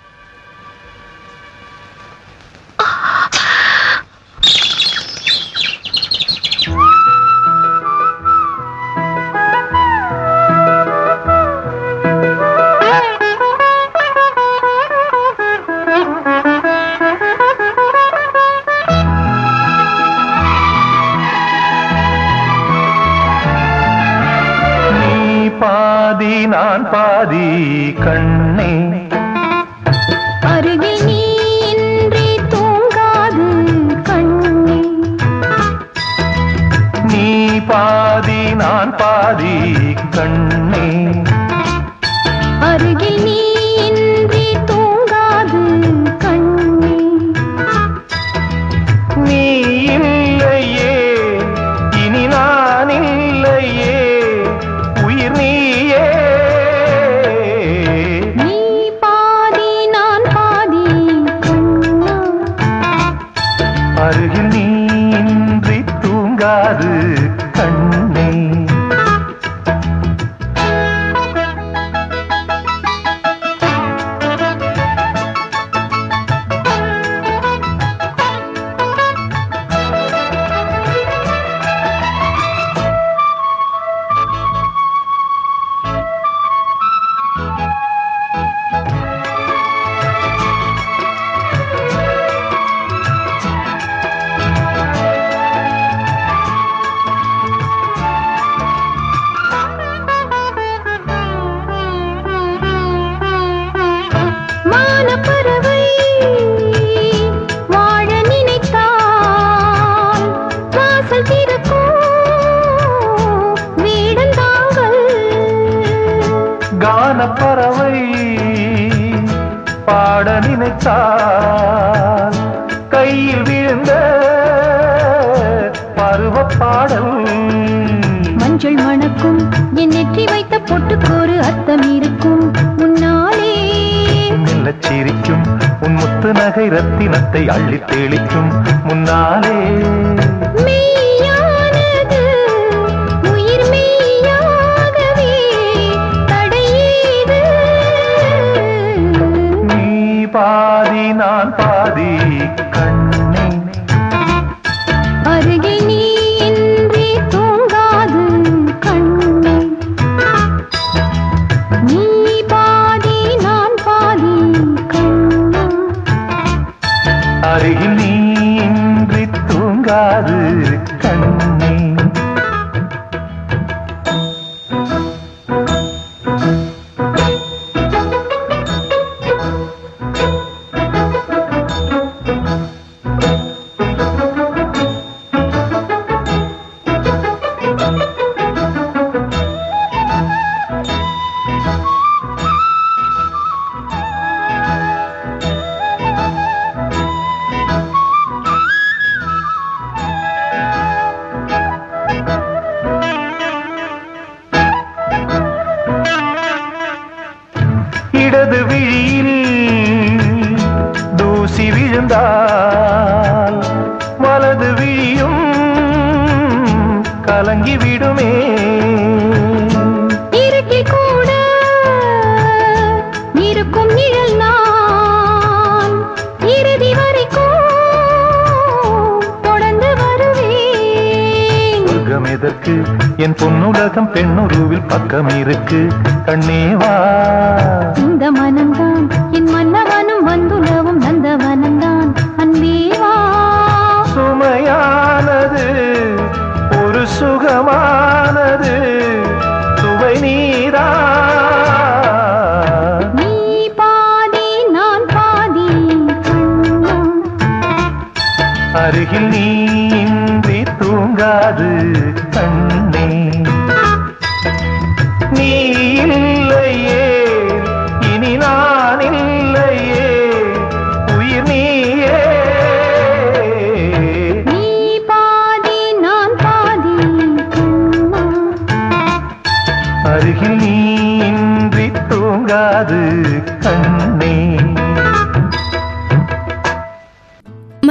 ரத்தினத்தை கண்ணே வா.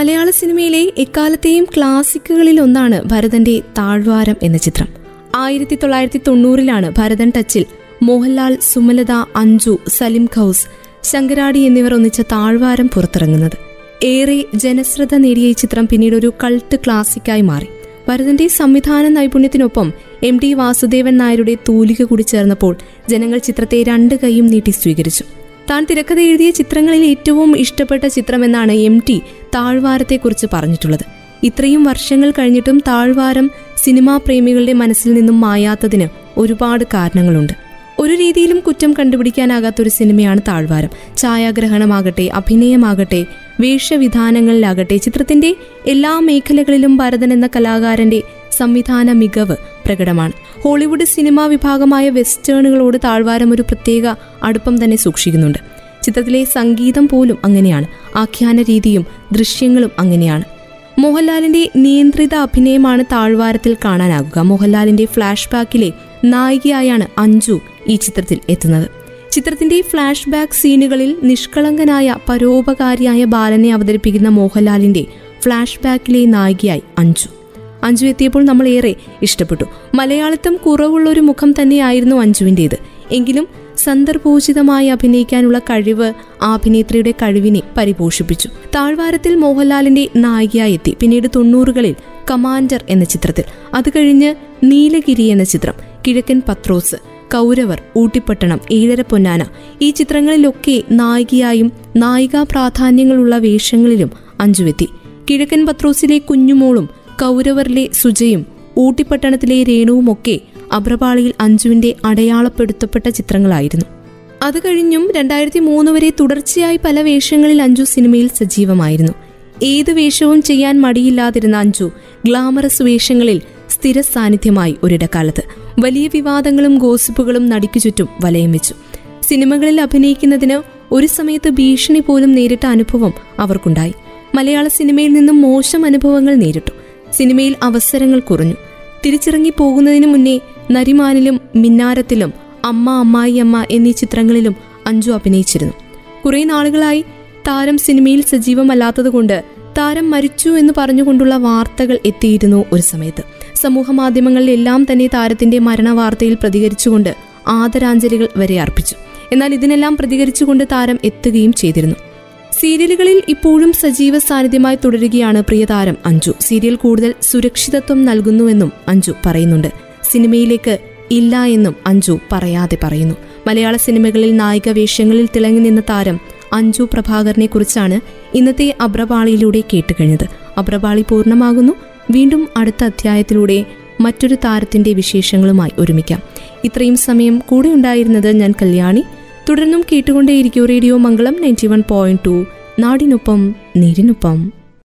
മലയാള സിനിമയിലെ എക്കാലത്തെയും ക്ലാസിക്കുകളിൽ ഒന്നാണ് ഭരതന്റെ താഴ്വാരം എന്ന ചിത്രം. ആയിരത്തി തൊള്ളായിരത്തി തൊണ്ണൂറിലാണ് ഭരതൻ ടച്ചിൽ മോഹൻലാൽ സുമലത അഞ്ജു സലിം ഖൌസ് ശങ്കരാടി എന്നിവർ ഒന്നിച്ച താഴ്വാരം പുറത്തിറങ്ങുന്നത്. ഏറെ ജനശ്രദ്ധ നേടിയ ഈ ചിത്രം പിന്നീട് ഒരു കൾട്ട് ക്ലാസിക്കായി മാറി. ഭരതന്റെ സംവിധാന നൈപുണ്യത്തിനൊപ്പം എം ടി വാസുദേവൻ നായരുടെ തൂലിക കൂടി ചേർന്നപ്പോൾ ജനങ്ങൾ ചിത്രത്തെ രണ്ട് കൈയും നീട്ടി സ്വീകരിച്ചു. താൻ തിരക്കഥ എഴുതിയ ചിത്രങ്ങളിൽ ഏറ്റവും ഇഷ്ടപ്പെട്ട ചിത്രമെന്നാണ് എം ടി താഴ്വാരത്തെക്കുറിച്ച് പറഞ്ഞിട്ടുള്ളത്. ഇത്രയും വർഷങ്ങൾ കഴിഞ്ഞിട്ടും താഴ്വാരം സിനിമാ പ്രേമികളുടെ മനസ്സിൽ നിന്നും മായാത്തതിന് ഒരുപാട് കാരണങ്ങളുണ്ട്. ഒരു രീതിയിലും കുറ്റം കണ്ടുപിടിക്കാനാകാത്ത ഒരു സിനിമയാണ് താഴ്വാരം. ഛായാഗ്രഹണമാകട്ടെ അഭിനയമാകട്ടെ വേഷവിധാനങ്ങളിലാകട്ടെ ചിത്രത്തിന്റെ എല്ലാ മേഖലകളിലും ഭരതൻ എന്ന കലാകാരന്റെ സംവിധാന മികവ് പ്രകടമാണ്. ഹോളിവുഡ് സിനിമാ വിഭാഗമായ വെസ്റ്റേണുകളോട് താഴ്വാരം ഒരു പ്രത്യേക അടുപ്പം തന്നെ സൂക്ഷിക്കുന്നുണ്ട്. ചിത്രത്തിലെ സംഗീതം പോലും അങ്ങനെയാണ്. ആഖ്യാന രീതിയും ദൃശ്യങ്ങളും അങ്ങനെയാണ്. മോഹൻലാലിന്റെ നിയന്ത്രിത അഭിനയമാണ് താഴ്വാരത്തിൽ കാണാനാകുക. മോഹൻലാലിന്റെ ഫ്ലാഷ് ബാക്കിലെ നായികയായാണ് അഞ്ജു ഈ ചിത്രത്തിൽ എത്തുന്നത്. ചിത്രത്തിന്റെ ഫ്ലാഷ് ബാക്ക് സീനുകളിൽ നിഷ്കളങ്കനായ പരോപകാരിയായ ബാലനെ അവതരിപ്പിക്കുന്ന മോഹൻലാലിന്റെ ഫ്ലാഷ് ബാക്കിലെ നായികയായി അഞ്ജു. അഞ്ജു എത്തിയപ്പോൾ നമ്മൾ ഏറെ ഇഷ്ടപ്പെട്ടു. മലയാളിത്തം കുറവുള്ള ഒരു മുഖം തന്നെയായിരുന്നു അഞ്ജുവിന്റേത് എങ്കിലും സന്ദർഭോചിതമായി അഭിനയിക്കാനുള്ള കഴിവ് ആ അഭിനേത്രിയുടെ കഴിവിനെ പരിപോഷിപ്പിച്ചു. താഴ്വാരത്തിൽ മോഹൻലാലിന്റെ നായികയായി എത്തി. പിന്നീട് തൊണ്ണൂറുകളിൽ കമാൻഡർ എന്ന ചിത്രത്തിൽ. അത് കഴിഞ്ഞ് നീലഗിരി എന്ന ചിത്രം. കിഴക്കൻ പത്രോസ് കൗരവർ ഊട്ടിപ്പട്ടണം ഏഴര പൊന്നാന ഈ ചിത്രങ്ങളിലൊക്കെ നായികയായും നായികാ പ്രാധാന്യങ്ങളുള്ള വേഷങ്ങളിലും അഞ്ചുവെത്തി. കിഴക്കൻ പത്രോസിലെ കുഞ്ഞുമോളും കൗരവറിലെ സുജയും ഊട്ടിപ്പട്ടണത്തിലെ രേണുവുമൊക്കെ അബ്രപാളിയിൽ അഞ്ജുവിന്റെ അടയാളപ്പെടുത്തപ്പെട്ട ചിത്രങ്ങളായിരുന്നു. അത് കഴിഞ്ഞും രണ്ടായിരത്തി മൂന്ന് വരെ തുടർച്ചയായി പല വേഷങ്ങളിൽ അഞ്ജു സിനിമയിൽ സജീവമായിരുന്നു. ഏത് വേഷവും ചെയ്യാൻ മടിയില്ലാതിരുന്ന അഞ്ജു ഗ്ലാമറസ് വേഷങ്ങളിൽ സ്ഥിര സാന്നിധ്യമായി ഒരിടക്കാലത്ത്. വലിയ വിവാദങ്ങളും ഗോസിപ്പുകളും നടിക്കു ചുറ്റും വലയം വെച്ചു. സിനിമകളിൽ അഭിനയിക്കുന്നതിന് ഒരു സമയത്ത് ഭീഷണി പോലും നേരിട്ട അനുഭവം അവർക്കുണ്ടായി. മലയാള സിനിമയിൽ നിന്നും മോശം അനുഭവങ്ങൾ നേരിട്ടു. സിനിമയിൽ അവസരങ്ങൾ കുറഞ്ഞു. തിരിച്ചിറങ്ങി പോകുന്നതിന് മുന്നേ നരിമാനിലും മിന്നാരത്തിലും അമ്മ അമ്മായി അമ്മ എന്നീ ചിത്രങ്ങളിലും അഞ്ജു അഭിനയിച്ചിരുന്നു. കുറെ നാളുകളായി താരം സിനിമയിൽ സജീവമല്ലാത്തതുകൊണ്ട് താരം മരിച്ചു എന്ന് പറഞ്ഞുകൊണ്ടുള്ള വാർത്തകൾ എത്തിയിരുന്നു ഒരു സമയത്ത്. സമൂഹ മാധ്യമങ്ങളിലെല്ലാം തന്നെ താരത്തിന്റെ മരണവാർത്തയിൽ പ്രതികരിച്ചുകൊണ്ട് ആദരാഞ്ജലികൾ വരെ അർപ്പിച്ചു. എന്നാൽ ഇതിനെല്ലാം പ്രതികരിച്ചുകൊണ്ട് താരം എത്തുകയും ചെയ്തിരുന്നു. സീരിയലുകളിൽ ഇപ്പോഴും സജീവ സാന്നിധ്യമായി തുടരുകയാണ് പ്രിയതാരം അഞ്ജു. സീരിയൽ കൂടുതൽ സുരക്ഷിതത്വം നൽകുന്നുവെന്നും അഞ്ജു പറയുന്നുണ്ട്. സിനിമയിലേക്ക് ഇല്ല എന്നും അഞ്ജു പറയാതെ പറയുന്നു. മലയാള സിനിമകളിൽ നായിക വേഷങ്ങളിൽ തിളങ്ങി നിന്ന താരം അഞ്ജു പ്രഭാകരനെ കുറിച്ചാണ് ഇന്നത്തെ അബ്രപാളിയിലൂടെ കേട്ടുകഴിഞ്ഞത്. അബ്രപാളി പൂർണമാകുന്നു. വീണ്ടും അടുത്ത അധ്യായത്തിലൂടെ മറ്റൊരു താരത്തിന്റെ വിശേഷങ്ങളുമായി ഒരുമിക്കാം. ഇത്രയും സമയം കൂടെ ഉണ്ടായിരുന്നത് ഞാൻ കല്യാണി. തുടർന്നും കേട്ടുകൊണ്ടേയിരിക്കും radio Mangalam ninety one point two. നാടിനൊപ്പം നീരിനൊപ്പം.